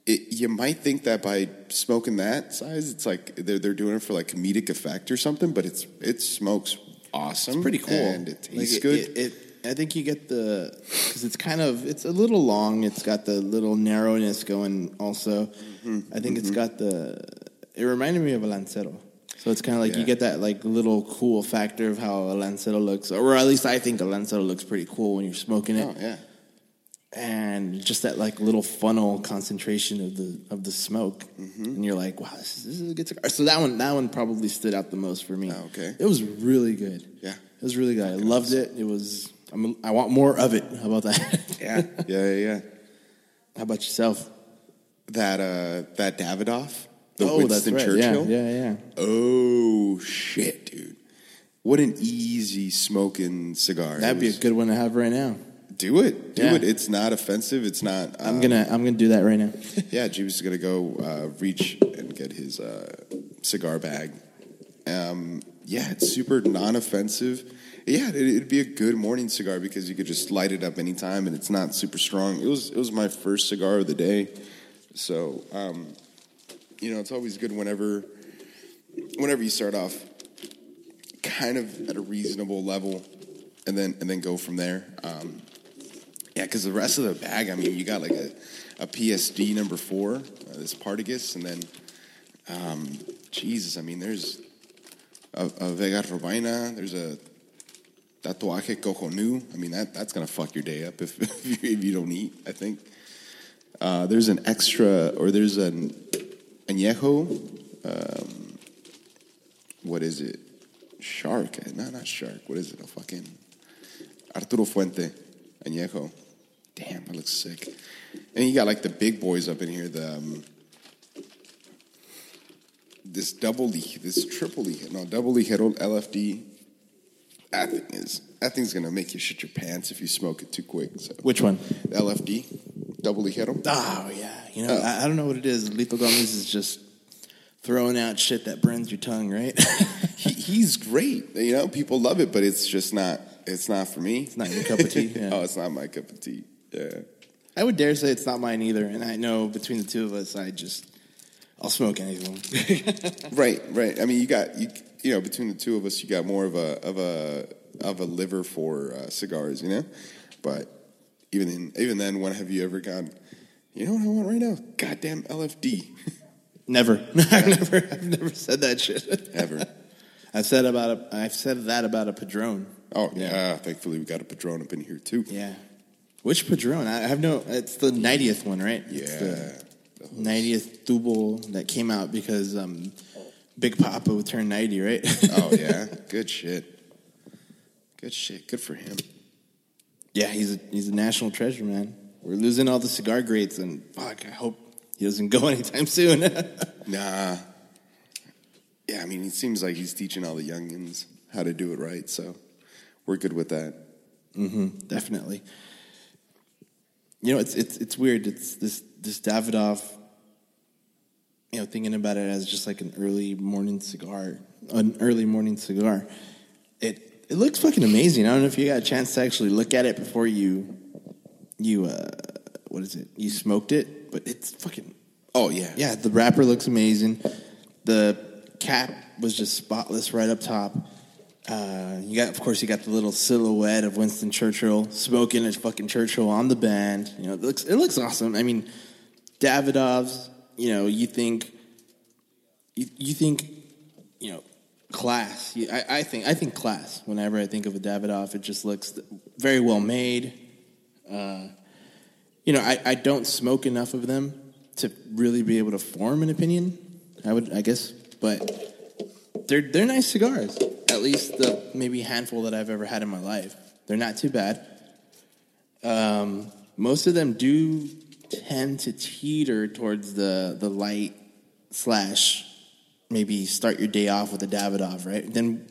it, you might think that by smoking that size, it's like they're they're doing it for like comedic effect or something. But it's it smokes awesome. It's pretty cool. and it Like, tastes it- good. I think you get the because it's kind of it's a little long. It's got the little narrowness going. Also, Mm-hmm. I think it's got the. It reminded me of a lancero. So it's kind of like you get that like little cool factor of how a lancero looks, or at least I think a lancero looks pretty cool when you're smoking it. oh yeah. and just that like little funnel concentration of the of the smoke, Mm-hmm. and you're like, wow, this is, this is a good cigar. So that one that one probably stood out the most for me. Oh, okay. it was really good. Yeah. it was really good. I loved it. It was. I'm, I want more of it. How about that? Yeah, yeah, yeah, yeah. How about yourself? That uh, that Davidoff, the oh, that's Winston right. Churchill. Yeah, yeah, yeah. Oh shit, dude! What an easy smoking cigar. That'd be a good one to have right now. Do it, do Yeah. it. It's not offensive. It's not. I'm um, gonna I'm gonna do that right now. Yeah, Jeeves is gonna go uh, reach and get his uh, cigar bag. Um, yeah, it's super non-offensive. Yeah, it, it'd be a good morning cigar because you could just light it up anytime, and it's not super strong. It was it was my first cigar of the day, so um, you know it's always good whenever whenever you start off kind of at a reasonable level, and then and then go from there. Um, yeah, because the rest of the bag, I mean, you got like a, a PSD number four, uh, this Partagas, and then, um, Jesus, I mean, there's a, a Vega Robaina, there's a Tatuaje Cojonu. I mean, that that's going to fuck your day up if, if, you, don't eat, I think. Uh, there's an extra, or there's an Añejo, um, what is it? Shark. eh, No, not shark. What is it? A fucking Arturo Fuente Añejo. Damn, that looks sick. And you got like the big boys up in here. The um, this double this triple no double leak LFD. That thing is that thing's gonna make you shit your pants if you smoke it too quick. So Which one? LFD, double ligero. Oh yeah, you know oh. I, I don't know what it is. Litto Gomez is just throwing out shit that burns your tongue, right? he, he's great. You know, people love it, but it's just not. It's not for me. It's not your cup of tea, yeah. oh, it's not my cup of tea. Yeah. I would dare say it's not mine either, and I know between the two of us, I just I'll smoke anything. Right, right. I mean, you got you. You know, between the two of us, you got more of a of a of a liver for uh, cigars. You know, but even in, even then, when have you ever gone? You know what I want right now? Goddamn LFD. never, I've never, I've never said that shit Ever. I've said about a, I've said that about a Padron. Oh yeah. Thankfully, we got a Padron up in here too. Yeah, which Padron? I have no. It's the ninetieth one, right? Yeah. 90th tubo that came out because um, Big Papa would turn 90, right? oh yeah, good shit. Good shit. Good for him. Yeah, he's a, he's a national treasure, man. We're losing all the cigar greats, and fuck, I hope he doesn't go anytime soon. Nah. Yeah, I mean, it seems like he's teaching all the youngins how to do it right, so we're good with that. hmm definitely. You know, it's it's it's weird. It's this this Davidoff. You know, thinking about it as just like an early morning cigar, an early morning cigar. It it looks fucking amazing. I don't know if you got a chance to actually look at it before you you uh what is it? You smoked it, but it's fucking Oh yeah. yeah, the wrapper looks amazing. The cap was just spotless right up top. Uh, you got, of course, you got the little silhouette of Winston Churchill smoking his fucking Churchill on the band. You know, it looks it looks awesome. I mean, Davidoff's. You know, you think you, you think you know class. I, I think I think class. Whenever I think of a Davidoff, it just looks very well made. Uh, you know, I, I don't smoke enough of them to really be able to form an opinion. I would, I guess, but they're they're nice cigars. At least the maybe handful that I've ever had in my life. They're not too bad. Um, most of them do tend to teeter towards the the light slash maybe start your day off with a Davidoff, right? Then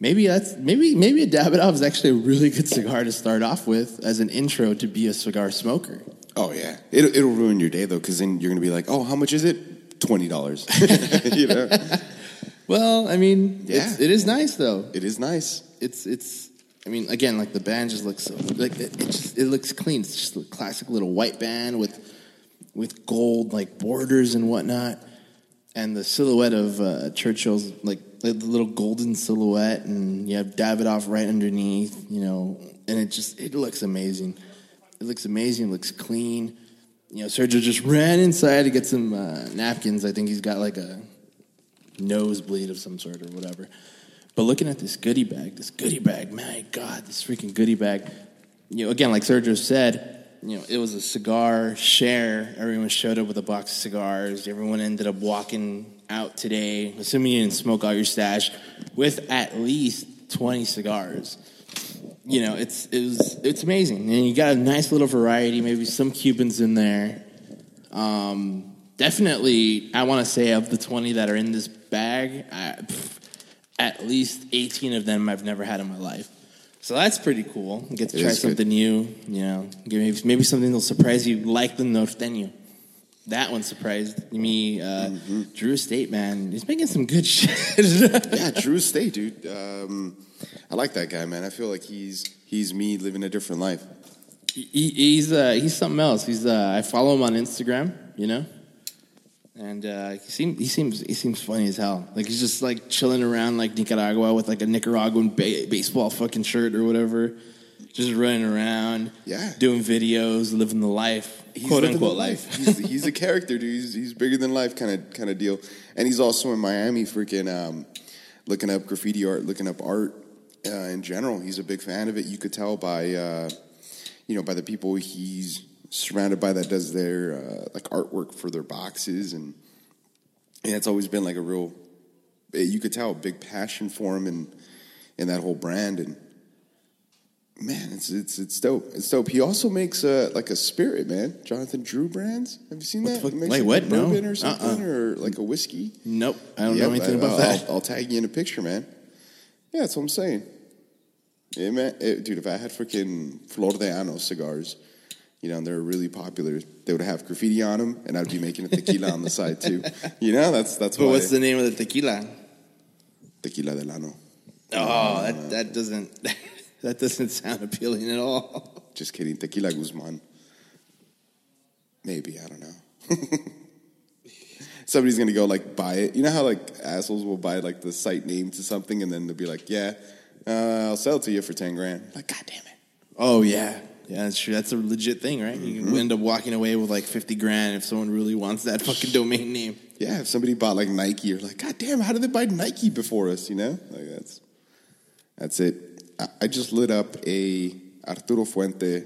maybe that's maybe maybe a Davidoff is actually a really good cigar to start off with as an intro to be a cigar smoker. Oh yeah, it'll, it'll ruin your day though, because then you're gonna be like, oh, how much is it? Twenty dollars. you know. Well, I mean, Yeah. it's, it is nice though. It is nice. It's it's. I mean, again, like the band just looks so like it, it just it looks clean. It's just a classic little white band with with gold like borders and whatnot, and the silhouette of uh, Churchill's like, like the little golden silhouette, and you have Davidoff right underneath, you know, and it just it looks amazing. It looks amazing. It looks clean. You know, Sergio just ran inside to get some uh, napkins. I think he's got like a nosebleed of some sort or whatever. But looking at this goodie bag, this goodie bag, my God, this freaking goodie bag. You know, again, like Sergio said, you know, it was a cigar share. Everyone showed up with a box of cigars. Everyone ended up walking out today, assuming you didn't smoke all your stash, with at least twenty cigars. You know, it's it was it's amazing, and you got a nice little variety. Maybe some Cubans in there. Um, definitely, I want to say of the 20 that are in this bag, I, pff, at least 18 of them I've never had in my life. So that's pretty cool. You get to It try is good. something new, you know, maybe, maybe something that'll surprise you, like the North Norteño. That one surprised me. Uh, Drew Estate, man, he's making some good shit. yeah, Drew Estate, dude. Um, I like that guy, man. I feel like he's he's me living a different life. he, he's uh, he's something else. He's uh, I follow him on Instagram, you know, and uh, he seems he seems he seems funny as hell. Like he's just like chilling around like Nicaragua with like a Nicaraguan ba- baseball fucking shirt or whatever, just running around, Yeah. doing videos, living the life, He's quote unquote life. he's, he's a character, dude. He's, he's bigger than life, kind of kind of deal. And he's also in Miami, freaking um, looking up graffiti art, looking up art uh, in general. He's a big fan of it. You could tell by uh, you know by the people he's surrounded by that does their uh, like artwork for their boxes, and and it's always been like a real. You could tell a big passion for him and in that whole brand and. Man, it's it's it's dope. It's dope. He also makes uh, like a spirit, man. Jonathan Drew brands. Have you seen What that? fuck? He Wait, like what? a No. bourbon or something, Uh-uh. or like a whiskey. Nope, I don't Yep, know anything I- about I'll, that. I'll tag you in a picture, man. Yeah, that's what I'm saying. Yeah, man, Eh, dude. If I had freaking Flor de Ano cigars, you know, and they're really popular, they would have graffiti on them, and I'd be making a tequila on the side too. You know, that's that's But what's the name of the tequila? tequila del ano. Oh, that that doesn't that doesn't sound appealing at all. Just kidding, tequila Guzman. Maybe I don't know. Somebody's gonna go like buy it. You know how like assholes will buy like the site name to something and then they'll be like, "Yeah, uh, I'll sell it to you for ten grand." Like, God damn it! Oh yeah, yeah, that's true. That's a legit thing, right? You Mm-hmm. end up walking away with like fifty grand if someone really wants that fucking domain name. Yeah, if somebody bought like Nike, you're like, God damn, how did they buy Nike before us? You know, like that's that's it. I, I just lit up a Arturo Fuente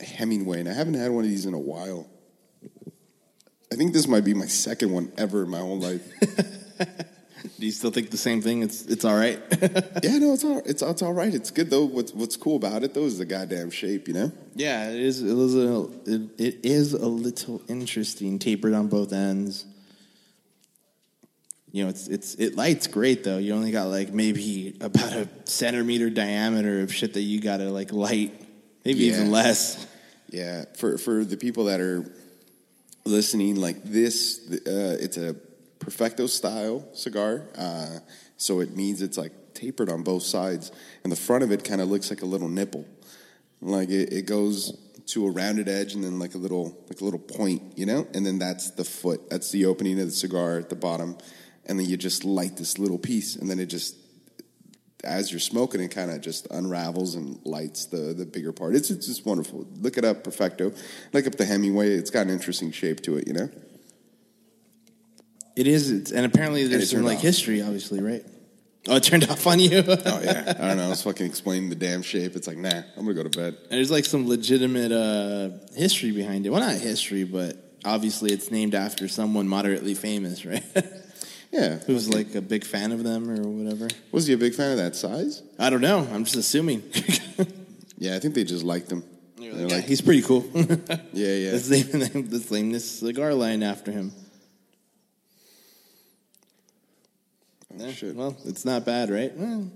Hemingway, and I haven't had one of these in a while. I think this might be my second one ever in my whole life. Do you still think the same thing? It's it's all right. yeah, no, it's all it's it's all right. It's good though. What's what's cool about it though is the goddamn shape, you know. yeah, it is. It is a it, it is a little interesting, tapered on both ends. You know, it's it's it lights great though. You only got like maybe about a centimeter diameter of shit that you gotta like light, maybe Yeah. even less. Yeah, for for the people that are listening, like this, uh, it's a perfecto style cigar. Uh, so it means it's like tapered on both sides, and the front of it kind of looks like a little nipple. Like it, it goes to a rounded edge and then like a little like a little point, you know, and then that's the foot. That's the opening of the cigar at the bottom, and then you just light this little piece, and then it just as you're smoking, it kind of just unravels and lights the the bigger part. It's it's just wonderful. Look it up, Perfecto. Look up the Hemingway. It's got an interesting shape to it, you know. It is, it's, and apparently there's some turned like off. history, obviously, right? Oh, it turned off on you. Oh yeah, I don't know. I was fucking explaining the damn shape. It's like, nah, I'm gonna go to bed. There's like some legitimate uh, history behind it. Well, not history, but obviously it's named after someone moderately famous, right? Yeah, Who's like a big fan of them or whatever. Was he a big fan of that size? I don't know. I'm just assuming. Yeah, I think they just liked him. They're yeah, like, he's pretty cool. yeah, yeah. Let's name, let's name this cigar line after him. Yeah, shit. Well, it's not bad, right? Well,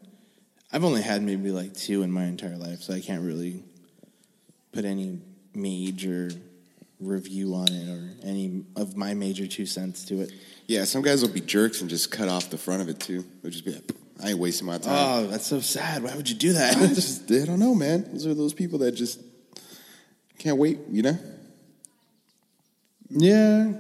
I've only had maybe like two in my entire life, so I can't really put any major review on it or any of my major two cents to it. Yeah, some guys will be jerks and just cut off the front of it too. They'll just be like, I ain't wasting my time. Oh, that's so sad. Why would you do that? I just, I don't know, man. Those are those people that just can't wait, you know? Yeah.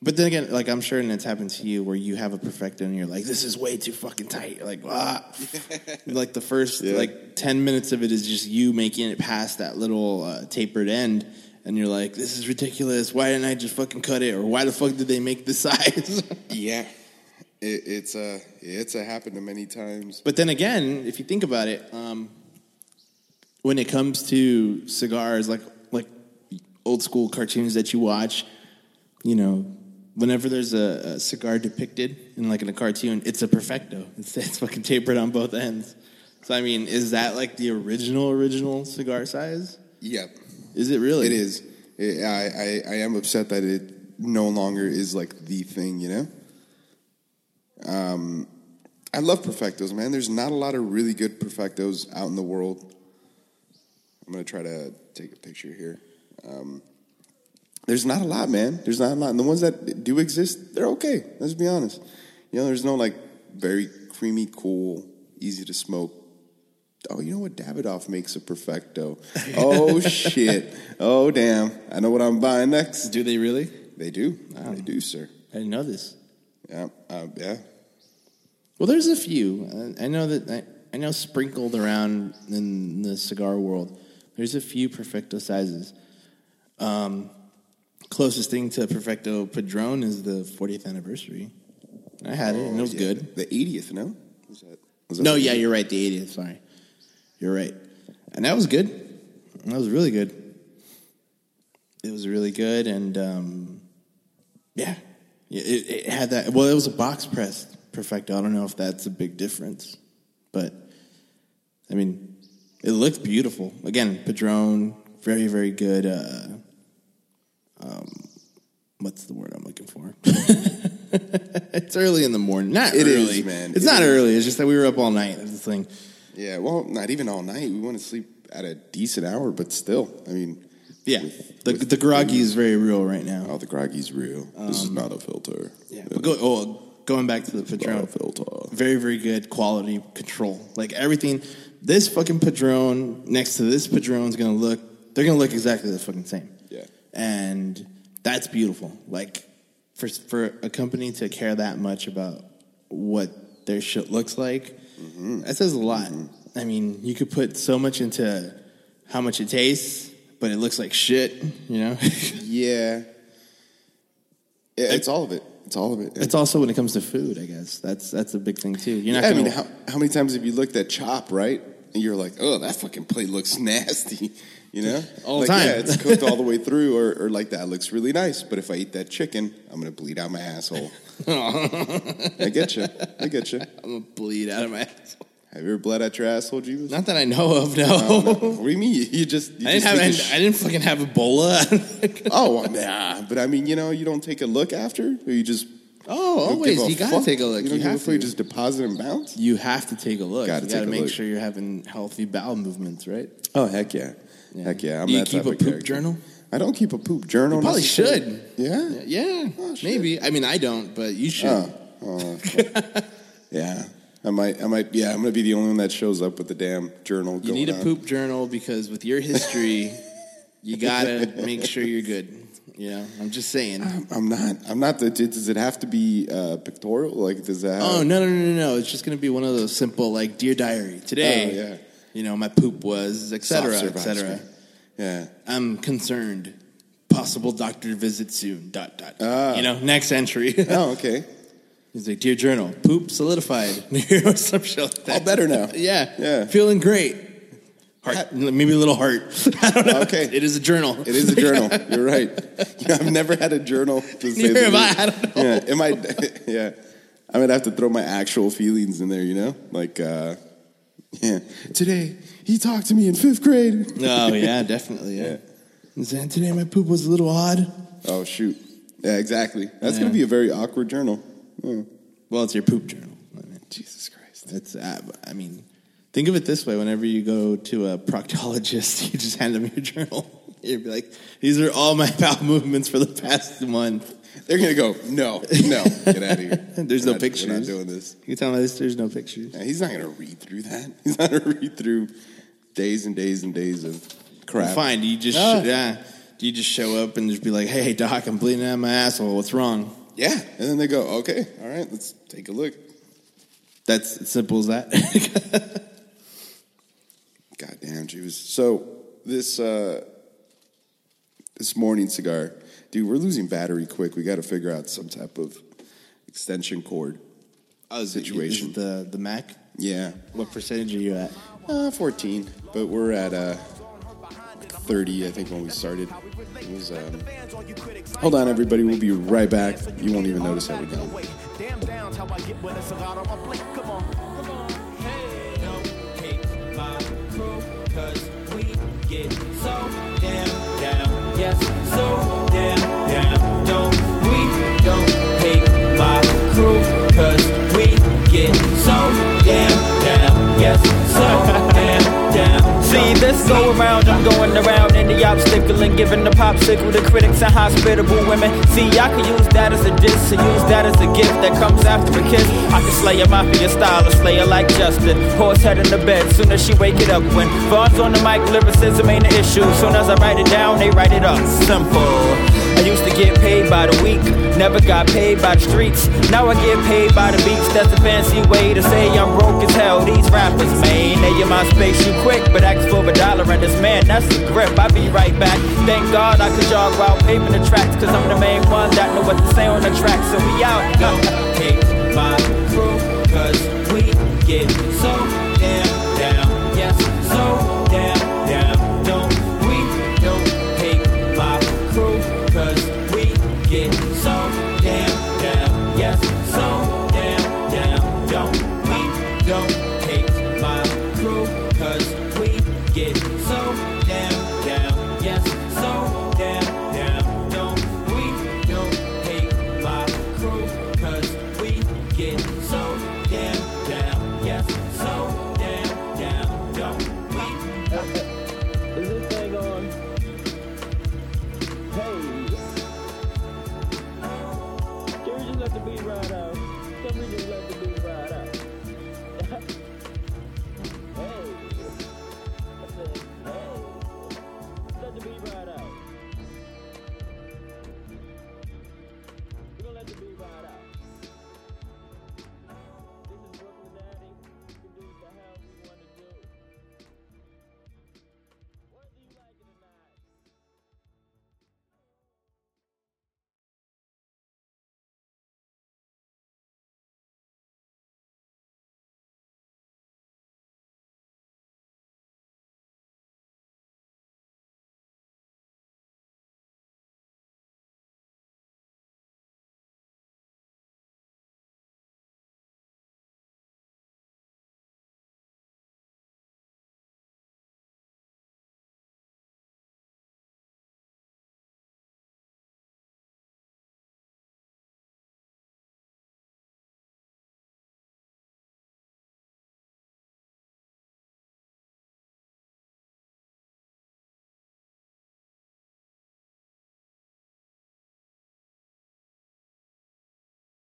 But then again, like I'm sure and it's happened to you where you have a perfecto and you're like, this is way too fucking tight. You're like, ah. like the first Yeah. like ten minutes of it is just you making it past that little uh, tapered end, and you're like, this is ridiculous. Why didn't I just fucking cut it? Or why the fuck did they make this size? Yeah. It, it's uh, it's uh, happened to many times. But then again, if you think about it, um, when it comes to cigars, like like old school cartoons that you watch, you know, whenever there's a, a cigar depicted in like in a cartoon, it's a perfecto. It's, it's fucking tapered on both ends. So I mean, is that like the original original cigar size? Yep. Is it really? It is. It, I, I, I am upset that it no longer is like the thing, you know? Um, I love perfectos, man. There's not a lot of really good perfectos out in the world. I'm going to try to take a picture here. Um, there's not a lot, man. There's not a lot. And the ones that do exist, they're okay. Let's be honest. You know, there's no like very creamy, cool, easy to smoke. Oh, you know what? Davidoff makes a perfecto. Oh shit. Oh damn. I know what I'm buying next. Do they really? They do. They do, sir. I didn't know this. Yeah. Uh, yeah. Well, there's a few. I I know that I, I know sprinkled around in the cigar world. There's a few perfecto sizes. Um, closest thing to perfecto padron is the 40th anniversary. I had it, and it was Oh, yeah. good. The 80th, no? Was that, was that No, yeah, you're right. The 80th. Sorry, you're right. And that was good. That was really good. It was really good, and um, yeah, Yeah, it, it had that. Well, it was a box press perfecto. I don't know if that's a big difference, but I mean, it looked beautiful. Again, Padron, very very good. Uh, um, what's the word I'm looking for? it's early in the morning. Not It is, early, man. It's It not is. early. It's just that we were up all night. That's the thing. Yeah, well, not even all night. We want to sleep at a decent hour, but still, I mean, Yeah, the the groggy is very real right now. oh, the groggy's real. this is Um, not a filter. Yeah, but go, oh, going back to the Padron, filter. very very good quality control. Like everything, this fucking Padron next to this Padron is gonna look. They're gonna look exactly the fucking same. Yeah. and that's beautiful. Like for for a company to care that much about what their shit looks like, mm-hmm. that says a lot. Mm-hmm. I mean, you could put so much into how much it tastes, but it looks like shit. You know. Yeah. Yeah, it's all of it. It's all of it. It's also when it comes to food, I guess. That's that's a big thing too. You're not I gonna, mean, how, how many times have you looked at Chop, right? And you're like, oh, that fucking plate looks nasty. You know, All the time. Yeah, it's cooked all the way through, or, or like that looks really nice. But if I eat that chicken, I'm gonna bleed out my asshole. I get you. I get you. I'm gonna bleed out of my asshole. Have you ever bled out your asshole, Jesus? Not that I know of. No. Oh, no. What do you mean? You just you I didn't just have. I, it's- I didn't fucking have Ebola. oh, nah. But I mean, you know, you don't take a look after, or you just. Oh, always. You gotta fuck? take a look. You, You have fuck, you to. just deposit and bounce. you have to take a look. Gotta you gotta make look. sure you're having healthy bowel movements, right? Oh heck yeah, heck yeah! I'm Do you keep a poop character. journal? I don't keep a poop journal. You probably should. Yeah. Yeah, Oh, maybe. I mean, I don't, but you should. Oh, oh, yeah. I might. I might. Yeah. I'm gonna be the only one that shows up with the damn journal. You need a on. poop journal because with your history, you gotta make sure you're good. You know, I'm just saying. I'm not. I'm not the. Does it have to be uh, pictorial? Like, does that? Oh no no no no no! It's just gonna be one of those simple like dear diary today. Oh, yeah. You know, my poop was etc. Soft serve ice etc. Yeah. I'm concerned. Possible doctor visit soon. Dot dot. Ah. You know, next entry. Oh, okay. He's like, dear journal, poop solidified. or some shit like that. All better now. Yeah, Yeah. feeling great. Heart, maybe a little heart. I don't know. Okay. it is a journal. It is a journal. You're right. I've never had a journal to say. Neither the have I. I don't know. Yeah. It might. Yeah. I might have to throw my actual feelings in there. You know, like. uh yeah. Today he talked to me in fifth grade. Oh yeah, definitely. Yeah. And saying, today my poop was a little odd. Oh shoot. Yeah, exactly. That's Yeah. gonna be a very awkward journal. Yeah. Well, it's your poop journal. I mean, Jesus Christ. That's, Uh, I mean, think of it this way: whenever you go to a proctologist, you just hand them your journal. You'd be like, "These are all my bowel movements for the past month." They're gonna go. No, no, get out of here. There's We're no not- pictures. We're not doing this. You tell me this, there's no pictures. Yeah, he's not gonna read through that. He's not gonna read through days and days and days of crap. Fine. Do you just Ah. yeah? Do you just show up and just be like, "Hey, doc, I'm bleeding out of my asshole. What's wrong?" Yeah, and then they go, okay, all right, let's take a look. That's as simple as that. Goddamn, Jews. So this uh, this morning cigar, dude, we're losing battery quick. We got to figure out some type of extension cord oh, is situation. is it the the Mac. yeah, What percentage are you at? uh, fourteen, but we're at uh, thirty. I think when we started. It was. Um... Hold on, everybody. We'll be right back. You won't even notice how we're done. Damn, down's how I get with a cigar on my plate. Come on, come on. hate my crew, Yes, so damn go around, I'm going around in the obstacle and giving the popsicle to critics and hospitable women. See, I could use that as a diss, or use that as a gift that comes after a kiss. I can slay a mafia style, a slayer like Justin. Horse head in the bed, soon as she wake it up. When Vaughn's on the mic, lyricism ain't an issue. Soon as I write it down, they write it up. Simple. I used to get paid by the week, never got paid by the streets. Now I get paid by the beats. That's a fancy way to say I'm broke as hell. These rappers, man, they in my space, you quick, but ask for a dollar and this man, that's the grip. I be right back. Thank God I could jog while paving the tracks, cause I'm the main one that know what to say on the track. So we out. Don't my crew, cause we get so